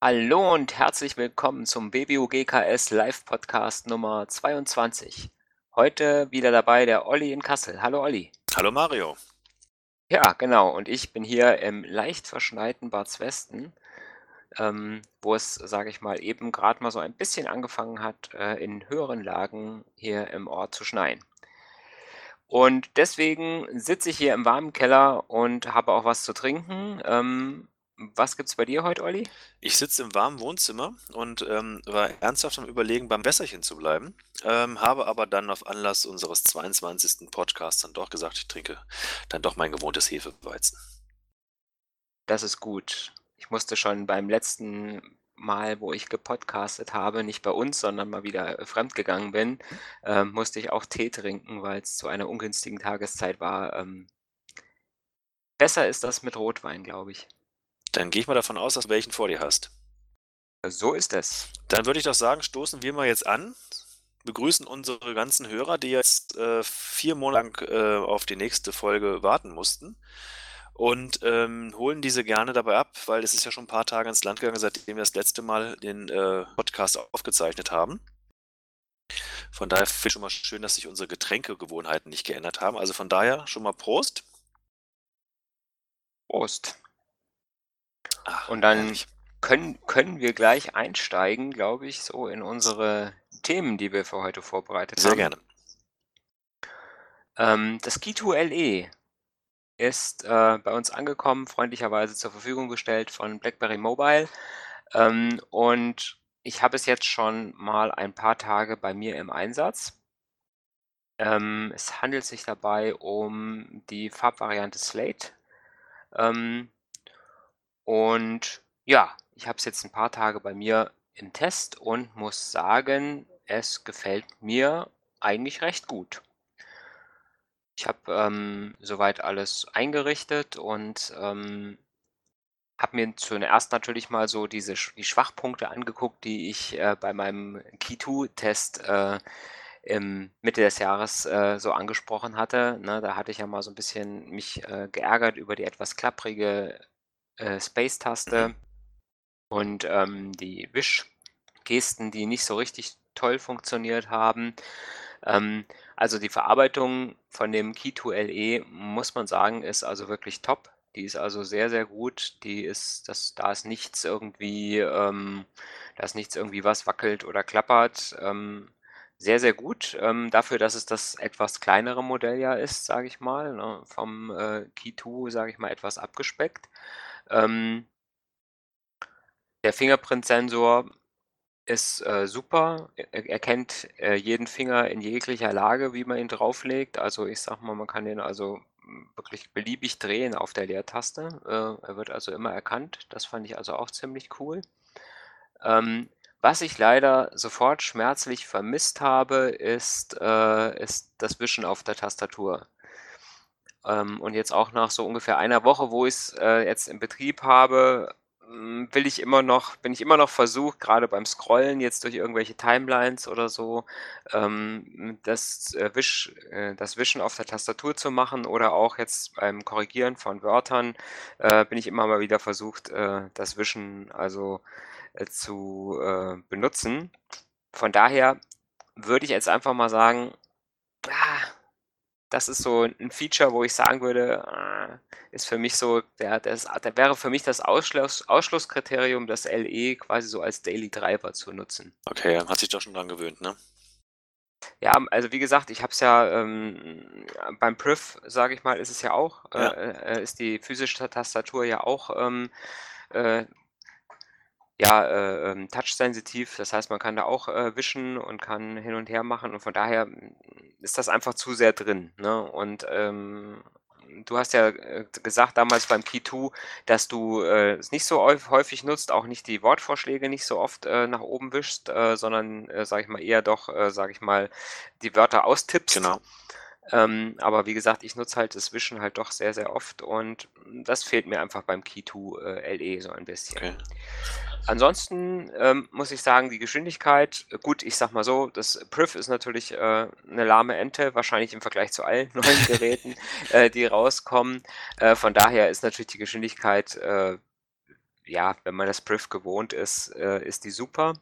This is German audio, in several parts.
Hallo und herzlich willkommen zum BBUGKS Live Podcast Nummer 22. Heute wieder dabei der Olli in Kassel. Hallo Olli. Hallo Mario. Ja, genau. Und ich bin hier im leicht verschneiten Bad Westen, ähm, wo es, sage ich mal, eben gerade mal so ein bisschen angefangen hat, äh, in höheren Lagen hier im Ort zu schneien. Und deswegen sitze ich hier im warmen Keller und habe auch was zu trinken. Ähm, was gibt's bei dir heute, Olli? Ich sitze im warmen Wohnzimmer und ähm, war ernsthaft am Überlegen, beim Wässerchen zu bleiben, ähm, habe aber dann auf Anlass unseres 22. Podcasts dann doch gesagt, ich trinke dann doch mein gewohntes Hefeweizen. Das ist gut. Ich musste schon beim letzten Mal, wo ich gepodcastet habe, nicht bei uns, sondern mal wieder äh, fremdgegangen bin, ähm, musste ich auch Tee trinken, weil es zu einer ungünstigen Tageszeit war. Ähm, besser ist das mit Rotwein, glaube ich. Dann gehe ich mal davon aus, dass du welchen vor dir hast. So ist es. Dann würde ich doch sagen, stoßen wir mal jetzt an, begrüßen unsere ganzen Hörer, die jetzt äh, vier Monate lang äh, auf die nächste Folge warten mussten und ähm, holen diese gerne dabei ab, weil es ist ja schon ein paar Tage ins Land gegangen, seitdem wir das letzte Mal den äh, Podcast aufgezeichnet haben. Von daher finde ich schon mal schön, dass sich unsere Getränkegewohnheiten nicht geändert haben. Also von daher schon mal Prost. Prost. Ach, Und dann können, können wir gleich einsteigen, glaube ich, so in unsere Themen, die wir für heute vorbereitet Sehr haben. gerne. Ähm, das Key2LE ist äh, bei uns angekommen, freundlicherweise zur Verfügung gestellt von BlackBerry Mobile. Ähm, und ich habe es jetzt schon mal ein paar Tage bei mir im Einsatz. Ähm, es handelt sich dabei um die Farbvariante Slate. Ähm, und ja, ich habe es jetzt ein paar Tage bei mir im Test und muss sagen, es gefällt mir eigentlich recht gut. Ich habe ähm, soweit alles eingerichtet und ähm, habe mir zuerst natürlich mal so diese die Schwachpunkte angeguckt, die ich äh, bei meinem Key2-Test äh, im Mitte des Jahres äh, so angesprochen hatte. Ne, da hatte ich ja mal so ein bisschen mich äh, geärgert über die etwas klapprige äh, Space-Taste mhm. und ähm, die Wischgesten, die nicht so richtig toll funktioniert haben. Ähm, also die Verarbeitung von dem Key2LE, muss man sagen, ist also wirklich top. Die ist also sehr, sehr gut. Die ist, das, da ist nichts irgendwie, ähm, da ist nichts irgendwie was wackelt oder klappert. Ähm, sehr, sehr gut. Ähm, dafür, dass es das etwas kleinere Modell ja ist, sage ich mal, ne, vom äh, Key 2, sage ich mal, etwas abgespeckt. Ähm, der Fingerprint-Sensor ist äh, super. Er erkennt äh, jeden Finger in jeglicher Lage, wie man ihn drauflegt. Also ich sag mal, man kann den also hm, wirklich beliebig drehen auf der Leertaste. Äh, er wird also immer erkannt. Das fand ich also auch ziemlich cool. Ähm, was ich leider sofort schmerzlich vermisst habe, ist, äh, ist das Wischen auf der Tastatur. Ähm, und jetzt auch nach so ungefähr einer Woche, wo ich's, äh, jetzt im Betrieb habe, hm, will ich immer noch bin ich immer noch versucht, gerade beim Scrollen jetzt durch irgendwelche Timelines oder so, ähm, das, äh, Wisch äh, das Wischen auf der Tastatur zu machen oder auch jetzt beim Korrigieren von Wörtern, äh, bin ich immer mal wieder versucht, äh, das Wischen also, äh, zu, äh, benutzen. Von daher würde ich jetzt einfach mal sagen, ah das ist so ein Feature, wo ich sagen würde, äh, ist für mich so, der, das, der wäre für mich das Ausschluss, Ausschlusskriterium, das LE quasi so als Daily Driver zu nutzen. Okay, hat sich doch schon dran gewöhnt, ne? Ja, also wie gesagt, ich habe es ja ähm, beim Priv, sage ich mal, ist es ja auch, äh, Ja. äh, ist die physische Tastatur ja auch ähm, äh, ja, äh, ähm, touchsensitiv. Das heißt, man kann da auch äh, wischen und kann hin und her machen und von daher ist das einfach zu sehr drin. Ne? Und ähm, du hast ja äh, gesagt damals beim Key 2, dass du äh, es nicht so häufig nutzt, auch nicht die Wortvorschläge nicht so oft äh, nach oben wischst, äh, sondern, äh, sage ich mal, eher doch, äh, sage ich mal, die Wörter austippst. Genau. Ähm, aber wie gesagt, ich nutze halt das Wischen halt doch sehr, sehr oft und das fehlt mir einfach beim Key 2, äh, LE so ein bisschen. Okay. Ansonsten, ähm, muss ich sagen, die Geschwindigkeit gut, ich sage mal so, das Priv ist natürlich, äh, 'ne lahme Ente, wahrscheinlich im Vergleich zu allen neuen Geräten, äh, die rauskommen. Äh, von daher ist natürlich die Geschwindigkeit, äh ja, wenn man das Priv gewohnt ist, äh, ist die super.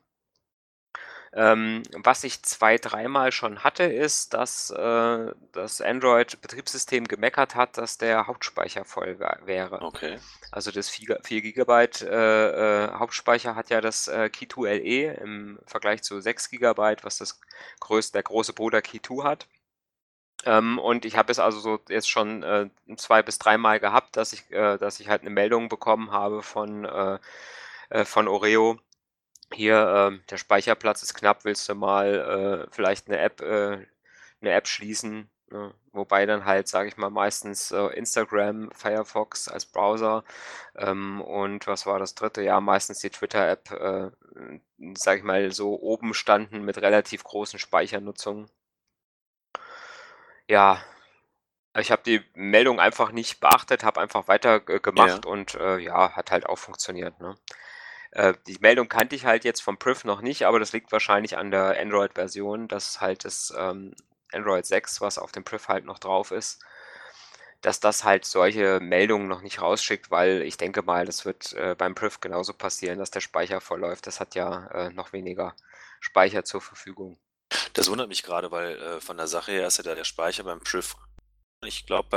Ähm, was ich zwei dreimal schon hatte, ist, dass, äh, das Android-Betriebssystem gemeckert hat, dass der Hauptspeicher voll wä wäre. Okay. Also das vier 4 Gigabyte, äh, äh, Hauptspeicher hat ja das, äh, Key 2 LE im Vergleich zu 6 Gigabyte, was das größte der große Bruder Key 2 hat. Ähm, und ich habe es also so jetzt schon, äh, 2 bis dreimal gehabt, dass ich äh, dass ich halt 'ne Meldung bekommen habe von, von Oreo hier, ähm, der Speicherplatz ist knapp, willst du mal, äh, vielleicht 'ne App äh, 'ne App schließen, ne? Wobei dann halt, sage ich mal, meistens, äh, Instagram, Firefox als Browser, ähm, und was war das Dritte? Ja, meistens die Twitter-App, äh, sage ich mal, so oben standen mit relativ großen Speichernutzungen. Ja, ich habe die Meldung einfach nicht beachtet, habe einfach weiter g Ja. gemacht und, äh, ja, hat halt auch funktioniert, ne? Äh, die Meldung kannte ich halt jetzt vom Priv noch nicht, aber das liegt wahrscheinlich an der Android-Version, dass halt das, ähm, Android 6, was auf dem Priv halt noch drauf ist dass das halt solche Meldungen noch nicht rausschickt, weil ich denke mal, das wird, äh, beim Priv genauso passieren, dass der Speicher vollläuft. Das hat ja, äh, noch weniger Speicher zur Verfügung. Das wundert mich grade, weil, äh, von der Sache her ist ja der Speicher beim Priv ich glaube,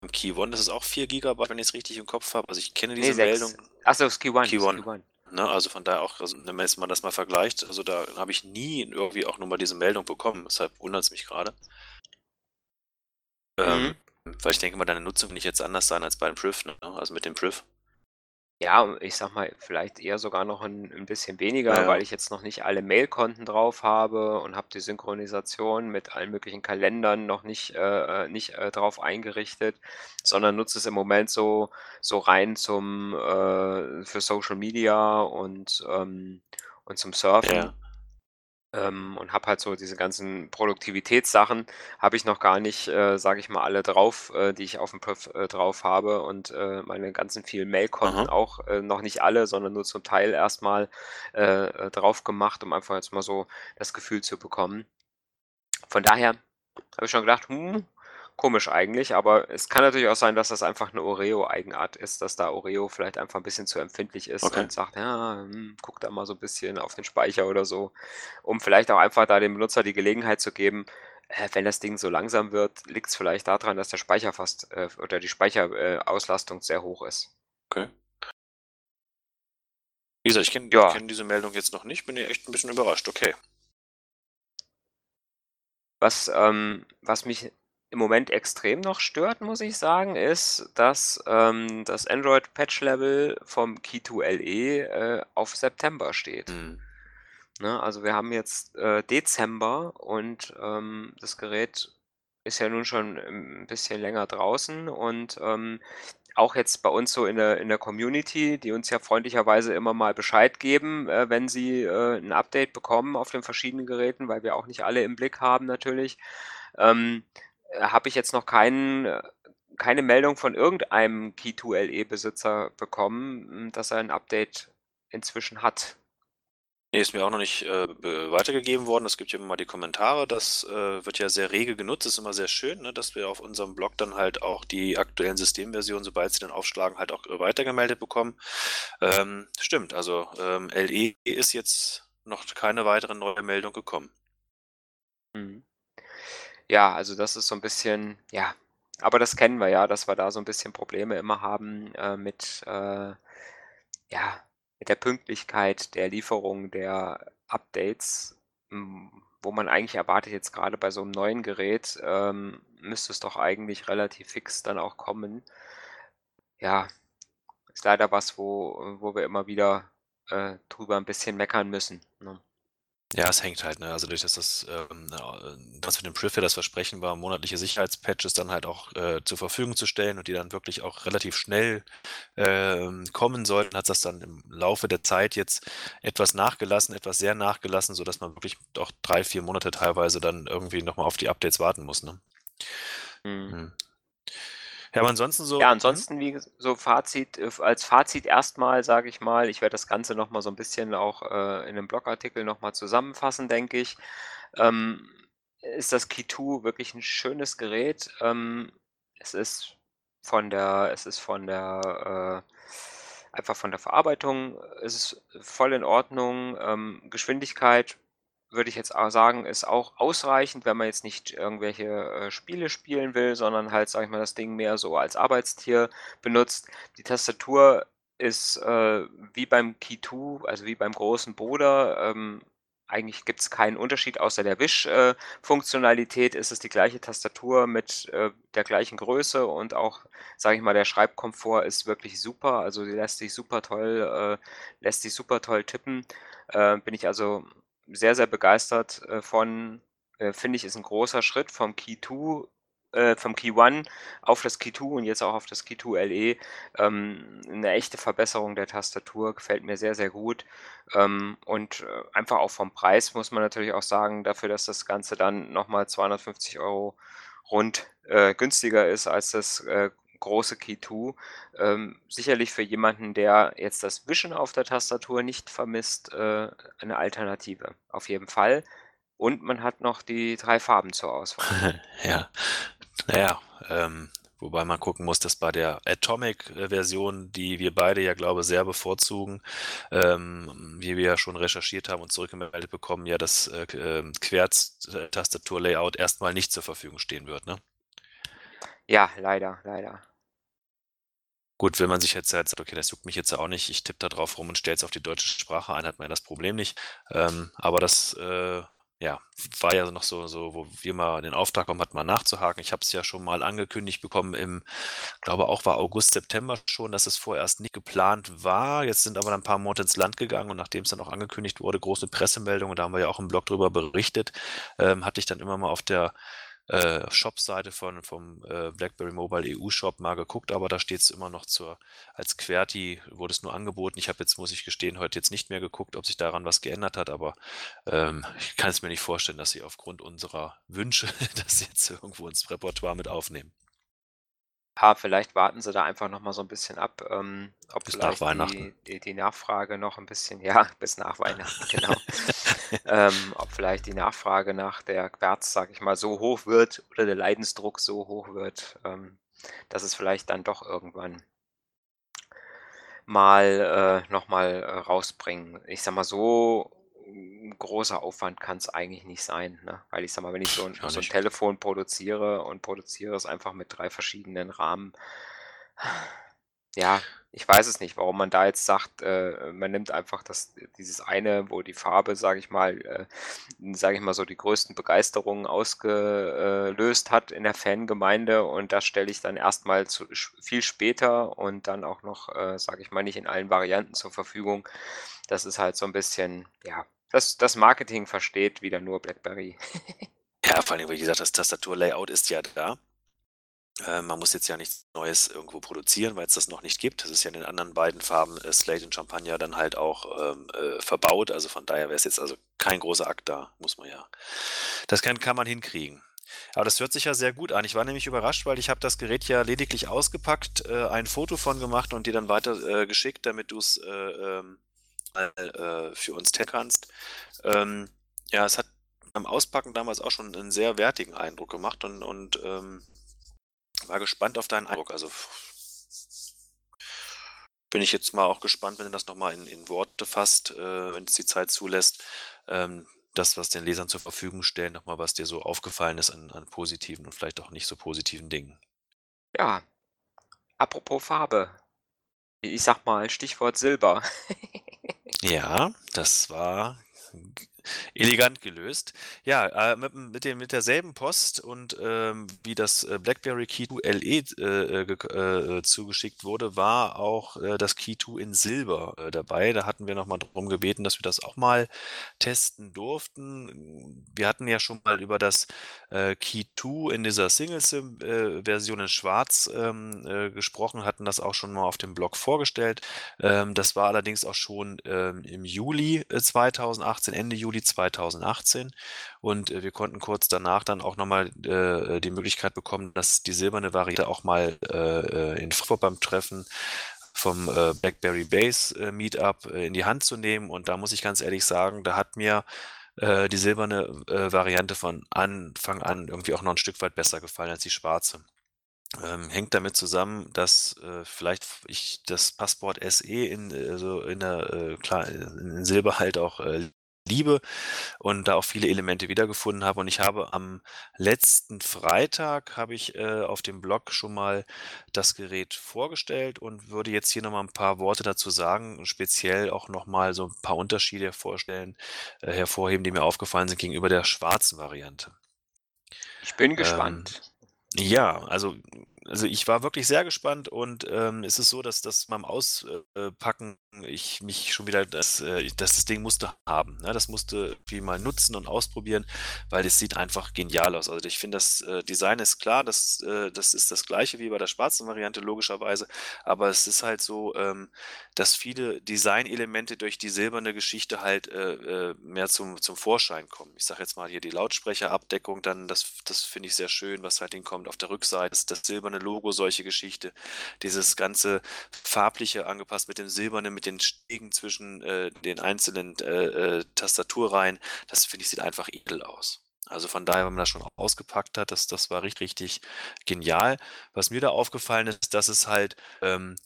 beim Key 1 ist es auch 4 Gigabyte, wenn ich's richtig im Kopf habe. Also, ich kenne Ne, diese 6. Meldung Ach so, das Key 1, Key das 1, Key 1. ne? Also, von daher auch also, wenn man das mal vergleicht, also, da habe ich nie irgendwie auch nur mal diese Meldung bekommen, deshalb wundert's mich grade. Mhm. Ähm, weil ich denke mal, deine Nutzung wird nicht jetzt anders sein als beim Priv, ne? Also, mit dem Priv. Ja, ich sage mal, vielleicht eher sogar noch 'n 'n bisschen weniger, Ja. weil ich jetzt noch nicht alle Mailkonten drauf habe und habe die Synchronisation mit allen möglichen Kalendern noch nicht äh, äh, nicht, äh, drauf eingerichtet, sondern nutze es im Moment so so rein zum äh, für Social Media und, ähm und zum Surfen. Ja. Ähm, und habe halt so diese ganzen Produktivitätssachen habe ich noch gar nicht, äh, sage ich mal, alle drauf, äh, die ich aufm Priv, äh, drauf habe und, äh, meine ganzen vielen Mailkonten auch, äh, noch nicht alle, sondern nur zum Teil erst mal, äh, äh, drauf gemacht, um einfach jetzt mal so das Gefühl zu bekommen. Von daher habe ich schon gedacht: „Hm, komisch eigentlich“, aber es kann natürlich auch sein, dass das einfach 'ne Oreo-Eigenart ist, dass da Oreo vielleicht einfach 'n bisschen zu empfindlich ist Okay. und sagt: „Ja, hm, guck da mal so 'n bisschen auf den Speicher“ oder so, um vielleicht auch einfach da dem Benutzer die Gelegenheit zu geben, äh, wenn das Ding so langsam wird, liegt's vielleicht da dran, dass der Speicher fast äh, oder die Speicher äh, Auslastung sehr hoch ist. Okay. Wie gesagt, ich kenne ich Ja. kenne diese Meldung jetzt noch nicht, bin ja echt 'n bisschen überrascht, okay. Was, ähm was mich im Moment extrem noch stört, muss ich sagen, ist, dass, ähm, das Android-Patch-Level vom Key 2 LE, äh, auf September steht. Mhm. Ne, also, wir haben jetzt, äh, Dezember und, ähm, das Gerät ist ja nun schon 'n bisschen länger draußen und, ähm, auch jetzt bei uns so in der in der Community, die uns ja freundlicherweise immer mal Bescheid geben, äh, wenn sie, äh, 'n Update bekommen auf den verschiedenen Geräten, weil wir auch nicht alle im Blick haben natürlich, ähm, äh, habe ich jetzt noch keinen äh, keine Meldung von irgendeinem Key 2 LE-Besitzer bekommen, hm, dass er 'n Update inzwischen hat. Ne, ist mir auch noch nicht, äh, be weitergegeben worden. Es gibt ja immer mal die Kommentare, das, äh, wird ja sehr rege genutzt. Ist immer sehr schön, ne, dass wir auf unserem Blog dann halt auch die aktuellen Systemversionen, sobald sie dann aufschlagen, halt auch, äh, weitergemeldet bekommen. Ähm, stimmt, also, ähm, LE ist jetzt noch keine weitere neue Meldung gekommen. Mhm. Ja, also, das ist so 'n bisschen ja, aber das kennen wir ja, dass wir da so 'n bisschen Probleme immer haben, äh, mit, äh ja, mit der Pünktlichkeit der Lieferung der Updates, wo man eigentlich erwartet, jetzt grade bei so 'nem neuen Gerät, ähm, müsste es doch eigentlich relativ fix dann auch kommen. Ja, ist leider was, wo wo wir immer wieder, äh, drüber 'n bisschen meckern müssen, ne? Ja, es hängt halt, ne? Also, dadurch, dass das, ähm, äh das mit dem Priv ja das Versprechen war, monatliche Sicherheitspatches dann halt auch, äh, zur Verfügung zu stellen und die dann wirklich auch relativ schnell, ähm, kommen sollten, hat das dann im Laufe der Zeit jetzt etwas nachgelassen etwas sehr nachgelassen, sodass man wirklich auch 3, 4 Monate teilweise dann irgendwie noch mal auf die Updates warten muss, ne? Mhm. Mhm. Ja, aber ansonsten so Ja, mhm. ansonsten, wie so Fazit äh, als Fazit erstmal, sage ich mal, ich werde das Ganze noch mal so 'n bisschen auch, äh, in 'nem Blogartikel noch mal zusammenfassen, denke ich. Ähm, ist das 2 wirklich 'n schönes Gerät. Ähm, es ist von der es ist von der, äh einfach von der Verarbeitung ist es voll in Ordnung. Ähm, Geschwindigkeit würde ich jetzt auch sagen, ist auch ausreichend, wenn man jetzt nicht irgendwelche, äh, Spiele spielen will, sondern halt, sage ich mal, das Ding mehr so als Arbeitstier benutzt. Die Tastatur ist, äh, wie beim Key 2, also wie beim großen Bruder. Ähm, eigentlich gibt's keinen Unterschied außer der Wisch äh, ist es die gleiche Tastatur mit, äh, der gleichen Größe und auch, sage ich mal, der Schreibkomfort ist wirklich super. Also, die lässt sich super toll äh, lässt sich super toll tippen. Bin ich also sehr, sehr begeistert, äh, von. Äh, finde ich, ist 'n großer Schritt vom Key 2 äh, vom Key 1 auf das Key 2 und jetzt auch auf das Key 2 LE. Ähm, 'ne echte Verbesserung der Tastatur, gefällt mir sehr, sehr gut. Ähm, und, äh, einfach auch vom Preis muss man natürlich auch sagen, dafür, dass das Ganze dann noch mal 250 € rund, äh, günstiger ist als das, äh, große Key 2. Ähm, sicherlich für jemanden, der jetzt das Wischen auf der Tastatur nicht vermisst, äh, eine Alternative, auf jeden Fall. Und man hat noch die 3 Farben zur Auswahl. Ja. Na ja, ähm, wobei man gucken muss, dass bei der Atomic, äh, Version, die wir beide ja, glaube, sehr bevorzugen, ähm, wie wir ja schon recherchiert haben und zurückgemeldet bekommen, ja das, äh, ähm, Querz äh, Tastatur-Layout erst mal nicht zur Verfügung stehen wird, ne? Ja, leider, leider. Gut, wenn man sich jetzt halt sagt: „Okay, das juckt mich jetzt auch nicht. Ich tippe da drauf rum und stelle es auf die deutsche Sprache ein“, hat man ja das Problem nicht. Ähm, aber das, äh, ja, war ja noch so so, wo wir mal den Auftrag bekommen hatten, mal nachzuhaken. Ich habe es ja schon mal angekündigt bekommen im glaube auch war August, September schon, dass es vorerst nicht geplant war. Jetzt sind aber dann 'n paar Monate ins Land gegangen und nachdem's dann auch angekündigt wurde, große Pressemeldung und da haben wir ja auch im Blog drüber berichtet, ähm, hatte ich dann immer mal auf der, äh, Shop-Seite von vom, äh, BlackBerry Mobile EU-Shop mal geguckt, aber da steht's immer noch zur als QWERTY wurde es nur angeboten. Ich habe jetzt, muss ich gestehen, heute jetzt nicht mehr geguckt, ob sich daran was geändert hat, aber, ähm, ich kann es mir nicht vorstellen, dass sie aufgrund unserer Wünsche das jetzt irgendwo ins Repertoire mit aufnehmen. Ja, vielleicht warten sie da einfach noch mal so 'n bisschen ab, ähm, ob Bis nach vielleicht Weihnachten. die die die Nachfrage noch 'n bisschen ja, bis nach Weihnachten, genau. Ähm, ob vielleicht die Nachfrage nach der QWERTZ, sage ich mal, so hoch wird oder der Leidensdruck so hoch wird, ähm, dass es vielleicht dann doch irgendwann mal, äh noch mal, äh, rausbringen. Ich sage mal so, 'n großer Aufwand kann's eigentlich nicht sein, ne? Weil ich sage mal, wenn ich so 'n Auch so 'n nicht. Telefon produziere und produziere es einfach mit 3 verschiedenen Rahmen ja, ich weiß es nicht, warum man da jetzt sagt, äh, man nimmt einfach das dieses eine, wo die Farbe, sage ich mal, äh, sage ich mal so, die größten Begeisterungen ausge äh, löst hat in der Fangemeinde und das stelle ich dann erst mal zu viel später und dann auch noch, äh, sage ich mal, nicht in allen Varianten zur Verfügung. Das ist halt so 'n bisschen ja, das das Marketing versteht wieder nur BlackBerry. Ja, vor Dingen, wie gesagt, das Tastatur-Layout ist ja da. Äh, man muss jetzt ja nichts Neues irgendwo produzieren, weil's das noch nicht gibt. Das ist ja in den anderen beiden Farben, äh, Slate und Champagner dann halt auch, ähm, äh, verbaut. Also, von daher wäre es jetzt also kein großer Akt da, muss man ja das kann kann man hinkriegen. Aber das hört sich ja sehr gut an. Ich war nämlich überrascht, weil ich habe das Gerät ja lediglich ausgepackt, äh, ein Foto von gemacht und dir dann weiter, äh, geschickt, damit du's, äh, ähm, äh, für uns testen kannst. Ähm, ja, es hat beim Auspacken damals auch schon 'nen sehr wertigen Eindruck gemacht und und, ähm, war gespannt auf deinen Eindruck. Also bin ich jetzt mal auch gespannt, wenn du das noch mal in in Worte fasst, äh, wenn es die Zeit zulässt. Ähm, das, was den Lesern zur Verfügung stellen, noch mal, was dir so aufgefallen ist an an positiven und vielleicht auch nicht so positiven Dingen. Ja, apropos Farbe. Ich sage mal, Stichwort Silber. Ja, das war elegant gelöst. Ja, äh, mit mit dem mit derselben Post und, ähm, wie das, äh, BlackBerry Key 2 LE, äh, äh, äh, zugeschickt wurde, war auch, das Key 2 in Silber, dabei. Da hatten wir noch mal drum gebeten, dass wir das auch mal testen durften. Wir hatten ja schon mal über das, Key 2 in dieser Single-SIM, äh, Version in Schwarz, ähm, äh, gesprochen, hatten das auch schon mal auf dem Blog vorgestellt. Ähm, das war allerdings auch schon, ähm, im Juli, äh, 2018, Ende Juli Juli 2018 und äh, wir konnten kurz danach dann auch nochmal äh, die Möglichkeit bekommen, dass die silberne Variante auch mal äh, in Frankfurt beim Treffen vom äh, BlackBerry Base äh, Meetup äh, in die Hand zu nehmen. Und da muss ich ganz ehrlich sagen, da hat mir äh, die silberne äh, Variante von Anfang an irgendwie auch noch ein Stück weit besser gefallen als die schwarze. Ähm, hängt damit zusammen, dass äh, vielleicht ich das Passport SE in, also in der, äh, klar, in Silber halt auch äh, liebe und da auch viele Elemente wiedergefunden habe. Und ich habe am letzten Freitag habe ich äh, auf dem Blog schon mal das Gerät vorgestellt und würde jetzt hier nochmal ein paar Worte dazu sagen und speziell auch nochmal so ein paar Unterschiede vorstellen, äh, hervorheben, die mir aufgefallen sind gegenüber der schwarzen Variante. Ich bin ähm, gespannt. Ja, also also ich war wirklich sehr gespannt und ähm, es ist so, dass das beim Auspacken ich mich schon wieder das, äh, das, Ding musste haben. Ne? Das musste irgendwie mal nutzen und ausprobieren, weil es sieht einfach genial aus. Also ich finde, das äh, Design ist klar, das, äh, das ist das gleiche wie bei der schwarzen Variante, logischerweise. Aber es ist halt so, ähm, dass viele Designelemente durch die silberne Geschichte halt äh, äh, mehr zum, zum Vorschein kommen. Ich sage jetzt mal hier die Lautsprecherabdeckung, dann das, das finde ich sehr schön, was halt hinkommt. Auf der Rückseite ist das silberne Logo, solche Geschichte. Dieses ganze farbliche angepasst mit dem silbernen, mit den Stegen zwischen äh, den einzelnen äh, äh, Tastaturreihen, das finde ich sieht einfach edel aus. Also von daher, wenn man das schon ausgepackt hat, das, das war richtig, richtig genial. Was mir da aufgefallen ist, dass es halt ähm,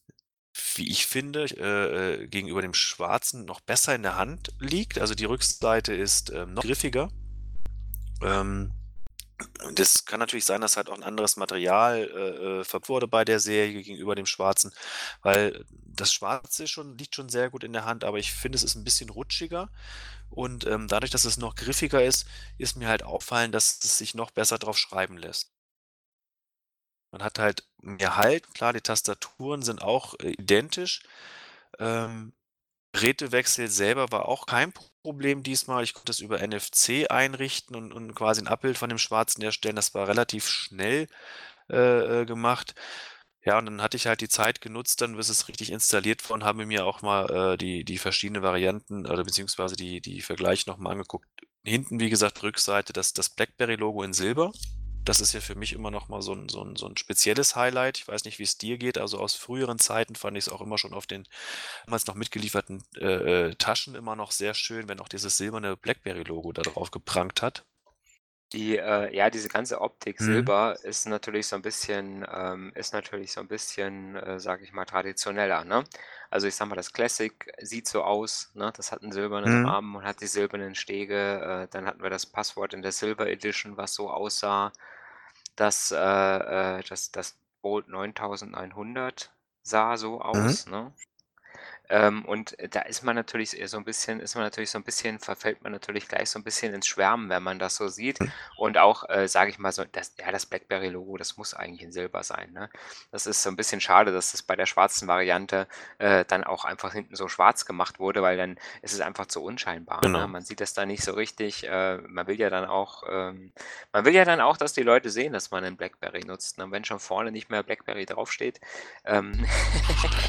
wie ich finde, äh, äh, gegenüber dem Schwarzen noch besser in der Hand liegt. Also die Rückseite ist ähm, noch griffiger. Ähm, das kann natürlich sein, dass halt auch ein anderes Material äh, äh verwendet wurde bei der Serie gegenüber dem Schwarzen, weil das Schwarze schon, liegt schon sehr gut in der Hand, aber ich finde, es ist ein bisschen rutschiger. Und ähm, dadurch, dass es noch griffiger ist, ist mir halt auffallen, dass es sich noch besser drauf schreiben lässt. Man hat halt mehr Halt. Klar, die Tastaturen sind auch äh, identisch. Ähm, Gerätewechsel selber war auch kein Problem diesmal. Ich konnte es über NFC einrichten und, und quasi ein Abbild von dem Schwarzen erstellen. Das war relativ schnell äh, äh gemacht. Ja, und dann hatte ich halt die Zeit genutzt, dann bis es richtig installiert war und habe mir auch mal äh, die, die verschiedenen Varianten oder beziehungsweise die, die Vergleiche nochmal angeguckt. Hinten, wie gesagt, Rückseite, das, das BlackBerry-Logo in Silber. Das ist ja für mich immer noch mal so ein, so 'n so 'n spezielles Highlight. Ich weiß nicht, wie es dir geht. Also, aus früheren Zeiten fand ich es auch immer schon auf den damals noch mitgelieferten, äh, äh, Taschen immer noch sehr schön, wenn auch dieses silberne BlackBerry-Logo da drauf geprangt hat. Die, äh ja, diese ganze Optik Mhm. Silber ist natürlich so ein bisschen ähm, ist natürlich so ein bisschen, äh, sage ich mal, traditioneller, ne? Also, ich sage mal, das Classic sieht so aus, ne? Das hat einen silbernen Mhm. Rahmen und hat die silbernen Stege. Äh, dann hatten wir das Passwort in der Silver Edition, was so aussah. Das, äh, äh, das das Bolt 9900 sah so Mhm. aus, ne? Ähm, und da ist man natürlich so ein bisschen ist man natürlich so ein bisschen verfällt man natürlich gleich so ein bisschen ins Schwärmen, wenn man das so sieht. Hm. Und auch, äh, sage ich mal so, das ja, das BlackBerry-Logo, das muss eigentlich in Silber sein, ne? Das ist so ein bisschen schade, dass das bei der schwarzen Variante, äh, dann auch einfach hinten so schwarz gemacht wurde, weil dann ist es einfach zu unscheinbar, ne? Genau. Man sieht das da nicht so richtig. Äh, man will ja dann auch ähm, man will ja dann auch, dass die Leute sehen, dass man 'nen BlackBerry nutzt, ne? Wenn schon vorne nicht mehr BlackBerry draufsteht, ähm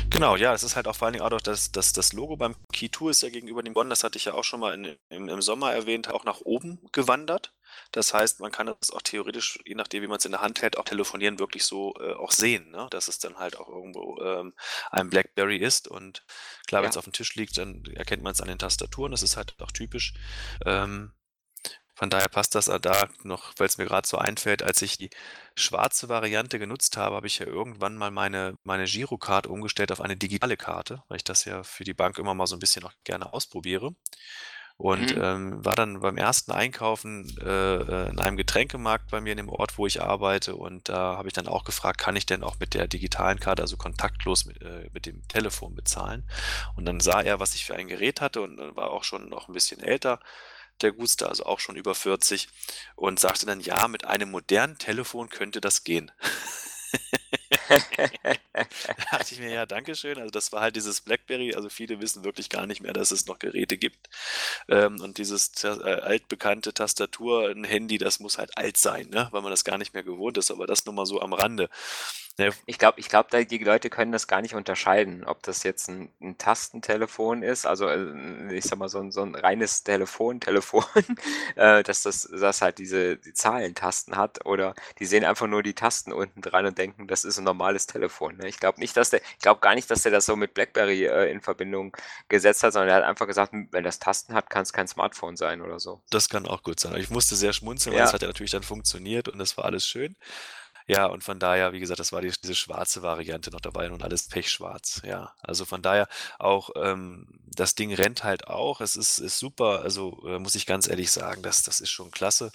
Genau, ja, es ist halt auch vor allen Dingen auch noch das das das Logo beim Key 2 ist ja gegenüber dem Bonn, das hatte ich ja auch schon mal in im im Sommer erwähnt, auch nach oben gewandert. Das heißt, man kann das auch theoretisch, je nachdem, wie man es in der Hand hält, auch telefonieren wirklich so, äh, auch sehen, ne, dass es dann halt auch irgendwo, ähm, ein BlackBerry ist und klar, wenn es Ja. auf dem Tisch liegt, dann erkennt man es an den Tastaturen. Das ist halt auch typisch. Ähm von daher passt das da noch, weil es mir gerade so einfällt, als ich die schwarze Variante genutzt habe, habe ich ja irgendwann mal meine meine Girocard umgestellt auf eine digitale Karte, weil ich das ja für die Bank immer mal so ein bisschen auch gerne ausprobiere. Und, Mhm. ähm, war dann beim ersten Einkaufen, äh, äh, in einem Getränkemarkt bei mir in dem Ort, wo ich arbeite und da habe ich dann auch gefragt: „Kann ich denn auch mit der digitalen Karte, also kontaktlos mit äh, mit dem Telefon bezahlen?“ Und dann sah er, was ich für ein Gerät hatte und, war auch schon noch ein bisschen älter der Guster, also auch schon über 40 und sagte dann: „Ja, mit einem modernen Telefon könnte das gehen.“ Da dachte ich mir: „Ja, danke schön.“ Also, das war halt dieses BlackBerry. Also, viele wissen wirklich gar nicht mehr, dass es noch Geräte gibt. Ähm, und dieses äh, altbekannte Tastatur 'n Handy, das muss halt alt sein, ne, weil man das gar nicht mehr gewohnt ist, aber das nur mal so am Rande. Ne Ich glaube ich glaube, da die Leute können das gar nicht unterscheiden, ob das jetzt 'n 'n Tastentelefon ist, also, äh, ich sage mal, so 'n so 'n reines Telefon Telefon, äh, dass das das halt diese die Zahlentasten hat oder die sehen einfach nur die Tasten unten dran und denken, das ist 'n normales Telefon, ne? Ich glaube nicht, dass der ich glaube gar nicht, dass der das so mit BlackBerry, äh, in Verbindung gesetzt hat, sondern er hat einfach gesagt: „Hm, wenn das Tasten hat, kann's kein Smartphone sein“ oder so. Das kann auch gut sein. Ich musste sehr schmunzeln, weil Ja. das hat ja natürlich dann funktioniert und das war alles schön. Ja, und von daher, wie gesagt, das war die diese schwarze Variante noch dabei und alles pechschwarz, ja. Also, von daher auch, ähm, das Ding rennt halt auch. Es ist ist super, also, äh, muss ich ganz ehrlich sagen, das das ist schon klasse.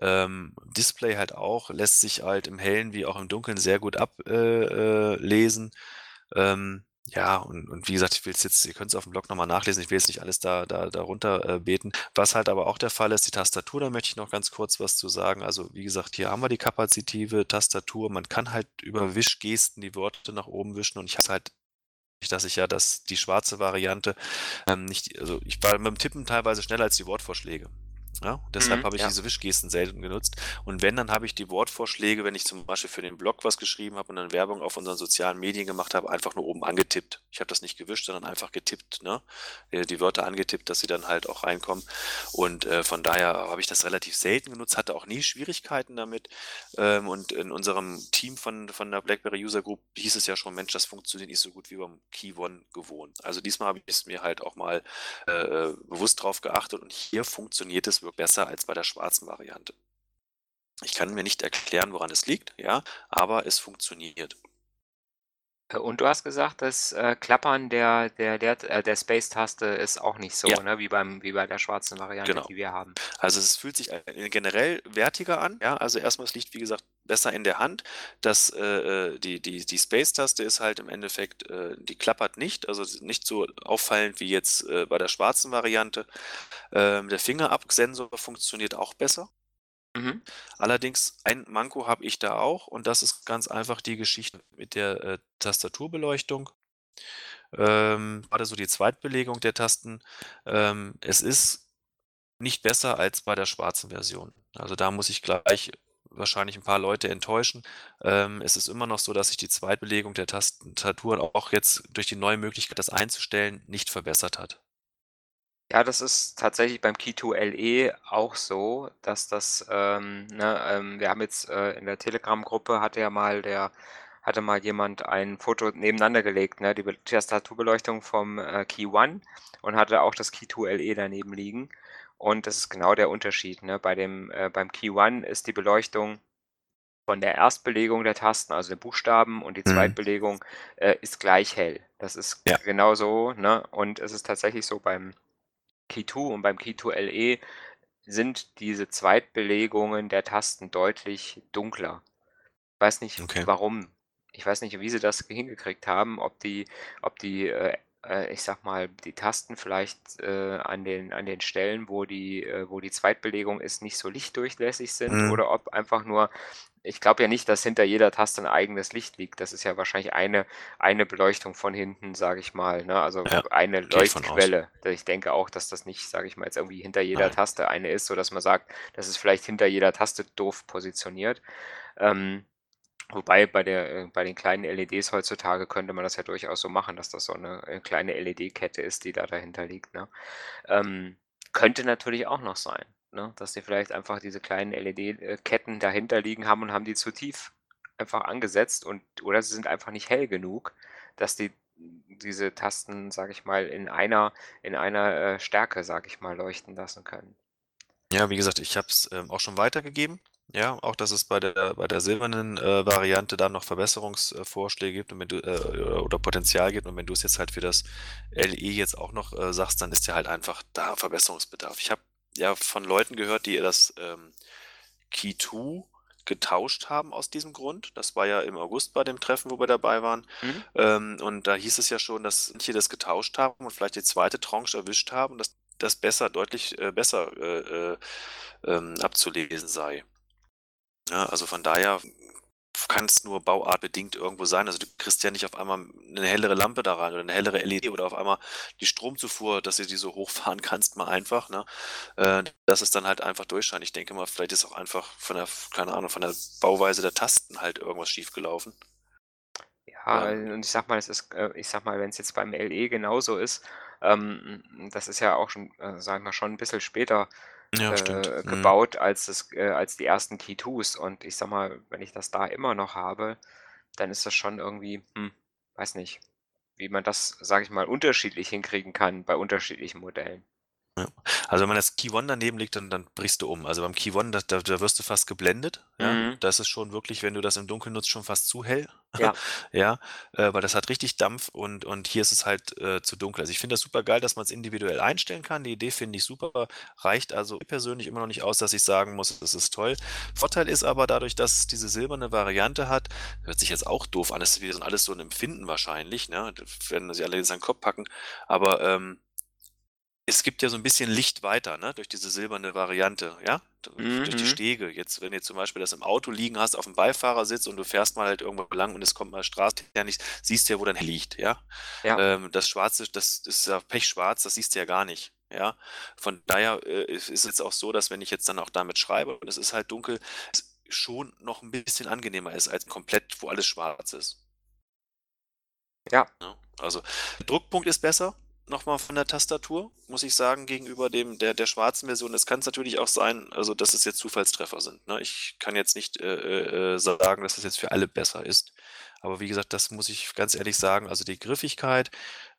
Ähm, Display halt auch, lässt sich halt im Hellen wie auch im Dunkeln sehr gut ab äh, äh. Ähm, ja, und und wie gesagt, ich will's jetzt ihr könnt's aufm Blog noch mal nachlesen. Ich will jetzt nicht alles da da da runter, äh, beten. Was halt aber auch der Fall ist, die Tastatur, da möchte ich noch ganz kurz was zu sagen. Also, wie gesagt, hier haben wir die kapazitive Tastatur. Man kann halt über Wischgesten die Worte nach oben wischen und ich habe halt dass ich ja das die schwarze Variante, ähm, nicht also, ich war beim Tippen teilweise schneller als die Wortvorschläge, ja? Deshalb Mhm, habe ich ja. diese Wischgesten selten genutzt. Und wenn, dann habe ich die Wortvorschläge, wenn ich zum Beispiel für den Blog was geschrieben habe und dann Werbung auf unseren sozialen Medien gemacht habe, einfach nur oben angetippt. Ich habe das nicht gewischt, sondern einfach getippt, ne? Äh, die Wörter angetippt, dass sie dann halt auch reinkommen. Und, äh, von daher habe ich das relativ selten genutzt, hatte auch nie Schwierigkeiten damit. Ähm, und in unserem Team von von der BlackBerry User Group hieß es ja schon: „Mensch, das funktioniert nicht so gut wie beim Keyone gewohnt.“ Also, diesmal habe ich's mir halt auch mal, äh, äh, bewusst drauf geachtet und hier funktioniert es wirk besser als bei der schwarzen Variante. Ich kann mir nicht erklären, woran es liegt, ja, aber es funktioniert. Äh, und du hast gesagt, das, äh, Klappern der der der äh, der Space-Taste ist auch nicht so, Ja. ne, wie beim wie bei der schwarzen Variante, Genau. die wir haben. Also, es fühlt sich, äh, generell wertiger an, ja? Also, erst mal, es liegt, wie gesagt, besser in der Hand. Das, äh, die die die Space-Taste ist halt im Endeffekt, die klappert nicht, also, nicht so auffallend wie jetzt, bei der schwarzen Variante. Ähm, der Fingerabsensor funktioniert auch besser. Mhm. Allerdings ein Manko habe ich da auch und das ist ganz einfach die Geschichte mit der, äh, Tastaturbeleuchtung. Ähm, grade so die Zweitbelegung der Tasten. Ähm, es ist nicht besser als bei der schwarzen Version. Also, da muss ich gleich wahrscheinlich 'n paar Leute enttäuschen. Ähm, es ist immer noch so, dass sich die Zweitbelegung der Tastatur auch jetzt durch die neue Möglichkeit, das einzustellen, nicht verbessert hat. Ja, das ist tatsächlich beim Key2 LE auch so, dass das, ähm, ne, ähm wir haben jetzt, äh, in der Telegram-Gruppe hatte ja mal der hatte mal jemand ein Foto nebeneinander gelegt, ne, die Be Tastaturbeleuchtung vom, äh, Key-One und hatte auch das Key2 LE daneben liegen. Und das ist genau der Unterschied, ne? Bei dem äh, beim Key-One ist die Beleuchtung von der Erstbelegung der Tasten, also der Buchstaben und die Mhm. Zweitbelegung, äh, ist gleich hell. Das ist Ja. genauso, ne? Und es ist tatsächlich so beim Key2 und beim Key2 LE sind diese Zweitbelegungen der Tasten deutlich dunkler. Weiß nicht Okay. warum. Ich weiß nicht, wie sie das hingekriegt haben, ob die ob die, äh, äh, ich sage mal, die Tasten vielleicht, äh, an den an den Stellen, wo die äh, wo die Zweitbelegung ist, nicht so lichtdurchlässig sind Mhm. oder ob einfach nur ich glaube ja nicht, dass hinter jeder Taste 'n eigenes Licht liegt. Das ist ja wahrscheinlich eine eine Beleuchtung von hinten, sage ich mal, ne? Also, Ja, eine. Leuchtquelle. Ich denke auch, dass das nicht, sage ich mal, jetzt irgendwie hinter jeder Nein. Taste eine ist, sodass man sagt, das ist vielleicht hinter jeder Taste doof positioniert. Ähm, wobei bei der äh, bei den kleinen LEDs heutzutage könnte man das ja durchaus so machen, dass das so 'ne, äh, kleine LED-Kette ist, die da dahinter liegt, ne? Ähm, könnte natürlich auch noch sein, ne, dass die vielleicht einfach diese kleinen LED, äh, Ketten dahinter liegen haben und haben die zu tief einfach angesetzt und oder sie sind einfach nicht hell genug, dass die diese Tasten, sage ich mal, in einer in einer, äh, Stärke, sage ich mal, leuchten lassen können. Ja, wie gesagt, ich habe es, ähm, auch schon weitergegeben, ja, auch dass es bei der bei der silbernen, äh, Variante da noch Verbesserungs äh, Vorschläge gibt und wenn du äh, oder Potenzial gibt und wenn du's jetzt halt für das LE jetzt auch noch, äh, sagst, dann ist ja halt einfach da Verbesserungsbedarf. Ich habe ja von Leuten gehört, die das, ähm, Key2 getauscht haben aus diesem Grund. Das war ja im August bei dem Treffen, wo wir dabei waren. Mhm. Ähm, und da hieß es ja schon, dass manche das getauscht haben und vielleicht die 2. Tranche erwischt haben, dass das besser deutlich, äh, besser, äh, äh, ähm, abzulesen sei. Ja, also, von daher kann es nur bauartbedingt irgendwo sein. Also du kriegst ja nicht auf einmal eine hellere Lampe da rein oder eine hellere LED oder auf einmal die Stromzufuhr, dass du die so hochfahren kannst, mal einfach. Ne? Äh, dass es dann halt einfach durchscheint. Ich denke mal, vielleicht ist auch einfach von der, keine Ahnung, von der Bauweise der Tasten halt irgendwas schiefgelaufen. Ja, ähm. und ich sag mal, es ist, äh, ich sag mal, wenn es jetzt beim LE genauso ist, ähm, das ist ja auch schon, äh, sagen wir schon ein bisschen später ja, äh, mhm. gebaut als, das, äh, als die ersten Key 2s. Und ich sag mal, wenn ich das da immer noch habe, dann ist das schon irgendwie, hm, weiß nicht, wie man das, sage ich mal, unterschiedlich hinkriegen kann bei unterschiedlichen Modellen. Ja. Also wenn man das Key One daneben legt, dann, dann brichst du um. Also beim Key One, da, da, da wirst du fast geblendet. Ja? Mhm. Das ist schon wirklich, wenn du das im Dunkeln nutzt, schon fast zu hell. Ja. ja, äh, weil das hat richtig Dampf und, und hier ist es halt äh, zu dunkel. Also ich finde das super geil, dass man es individuell einstellen kann. Die Idee finde ich super. Reicht also persönlich immer noch nicht aus, dass ich sagen muss, das ist toll. Vorteil ist aber dadurch, dass es diese silberne Variante hat, hört sich jetzt auch doof an. Das ist wieder alles so ein Empfinden wahrscheinlich. Ne? Das werden sie alle in seinen Kopf packen. Aber ähm, es gibt ja so ein bisschen Licht weiter, ne, durch diese silberne Variante, ja? Mhm. Durch die mhm. Stege. Jetzt, wenn du zum Beispiel das im Auto liegen hast, auf dem Beifahrersitz und du fährst mal halt irgendwo lang und es kommt mal Straße ja nicht, siehst du ja, wo dein liegt, ja? Ja. Ähm, das Schwarze, das ist ja pechschwarz, das siehst du ja gar nicht, ja? Von daher äh, ist es jetzt auch so, dass wenn ich jetzt dann auch damit schreibe und es ist halt dunkel, es schon noch ein bisschen angenehmer ist als komplett, wo alles schwarz ist. Ja. Ja, also Druckpunkt ist besser, nochmal von der Tastatur, muss ich sagen, gegenüber dem der, der schwarzen Version. Es kann natürlich auch sein, also dass es jetzt Zufallstreffer sind. Ne? Ich kann jetzt nicht äh, äh, sagen, dass es jetzt für alle besser ist. Aber wie gesagt, das muss ich ganz ehrlich sagen. Also die Griffigkeit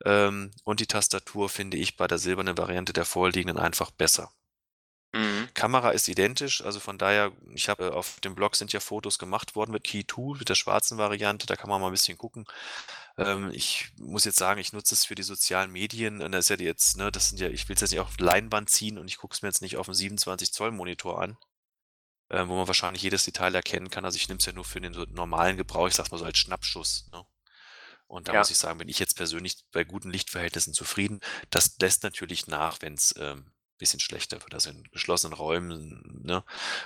ähm, und die Tastatur finde ich bei der silbernen Variante der vorliegenden einfach besser. Mhm. Kamera ist identisch, also von daher, ich habe äh, auf dem Blog sind ja Fotos gemacht worden mit Key 2, mit der schwarzen Variante, da kann man mal ein bisschen gucken. Ähm, ich muss jetzt sagen, ich nutze es für die sozialen Medien. Und das ist ja jetzt, ne, das sind ja, ich will es jetzt nicht auf Leinwand ziehen und ich gucke es mir jetzt nicht auf einem 27 Zoll Monitor an, äh, wo man wahrscheinlich jedes Detail erkennen kann. Also ich nehme es ja nur für den so normalen Gebrauch, ich sag's mal so als Schnappschuss. Ne? Und da ja. muss ich sagen, bin ich jetzt persönlich bei guten Lichtverhältnissen zufrieden. Das lässt natürlich nach, wenn es ähm, bisschen schlechter wird. Also in geschlossenen Räumen, ne?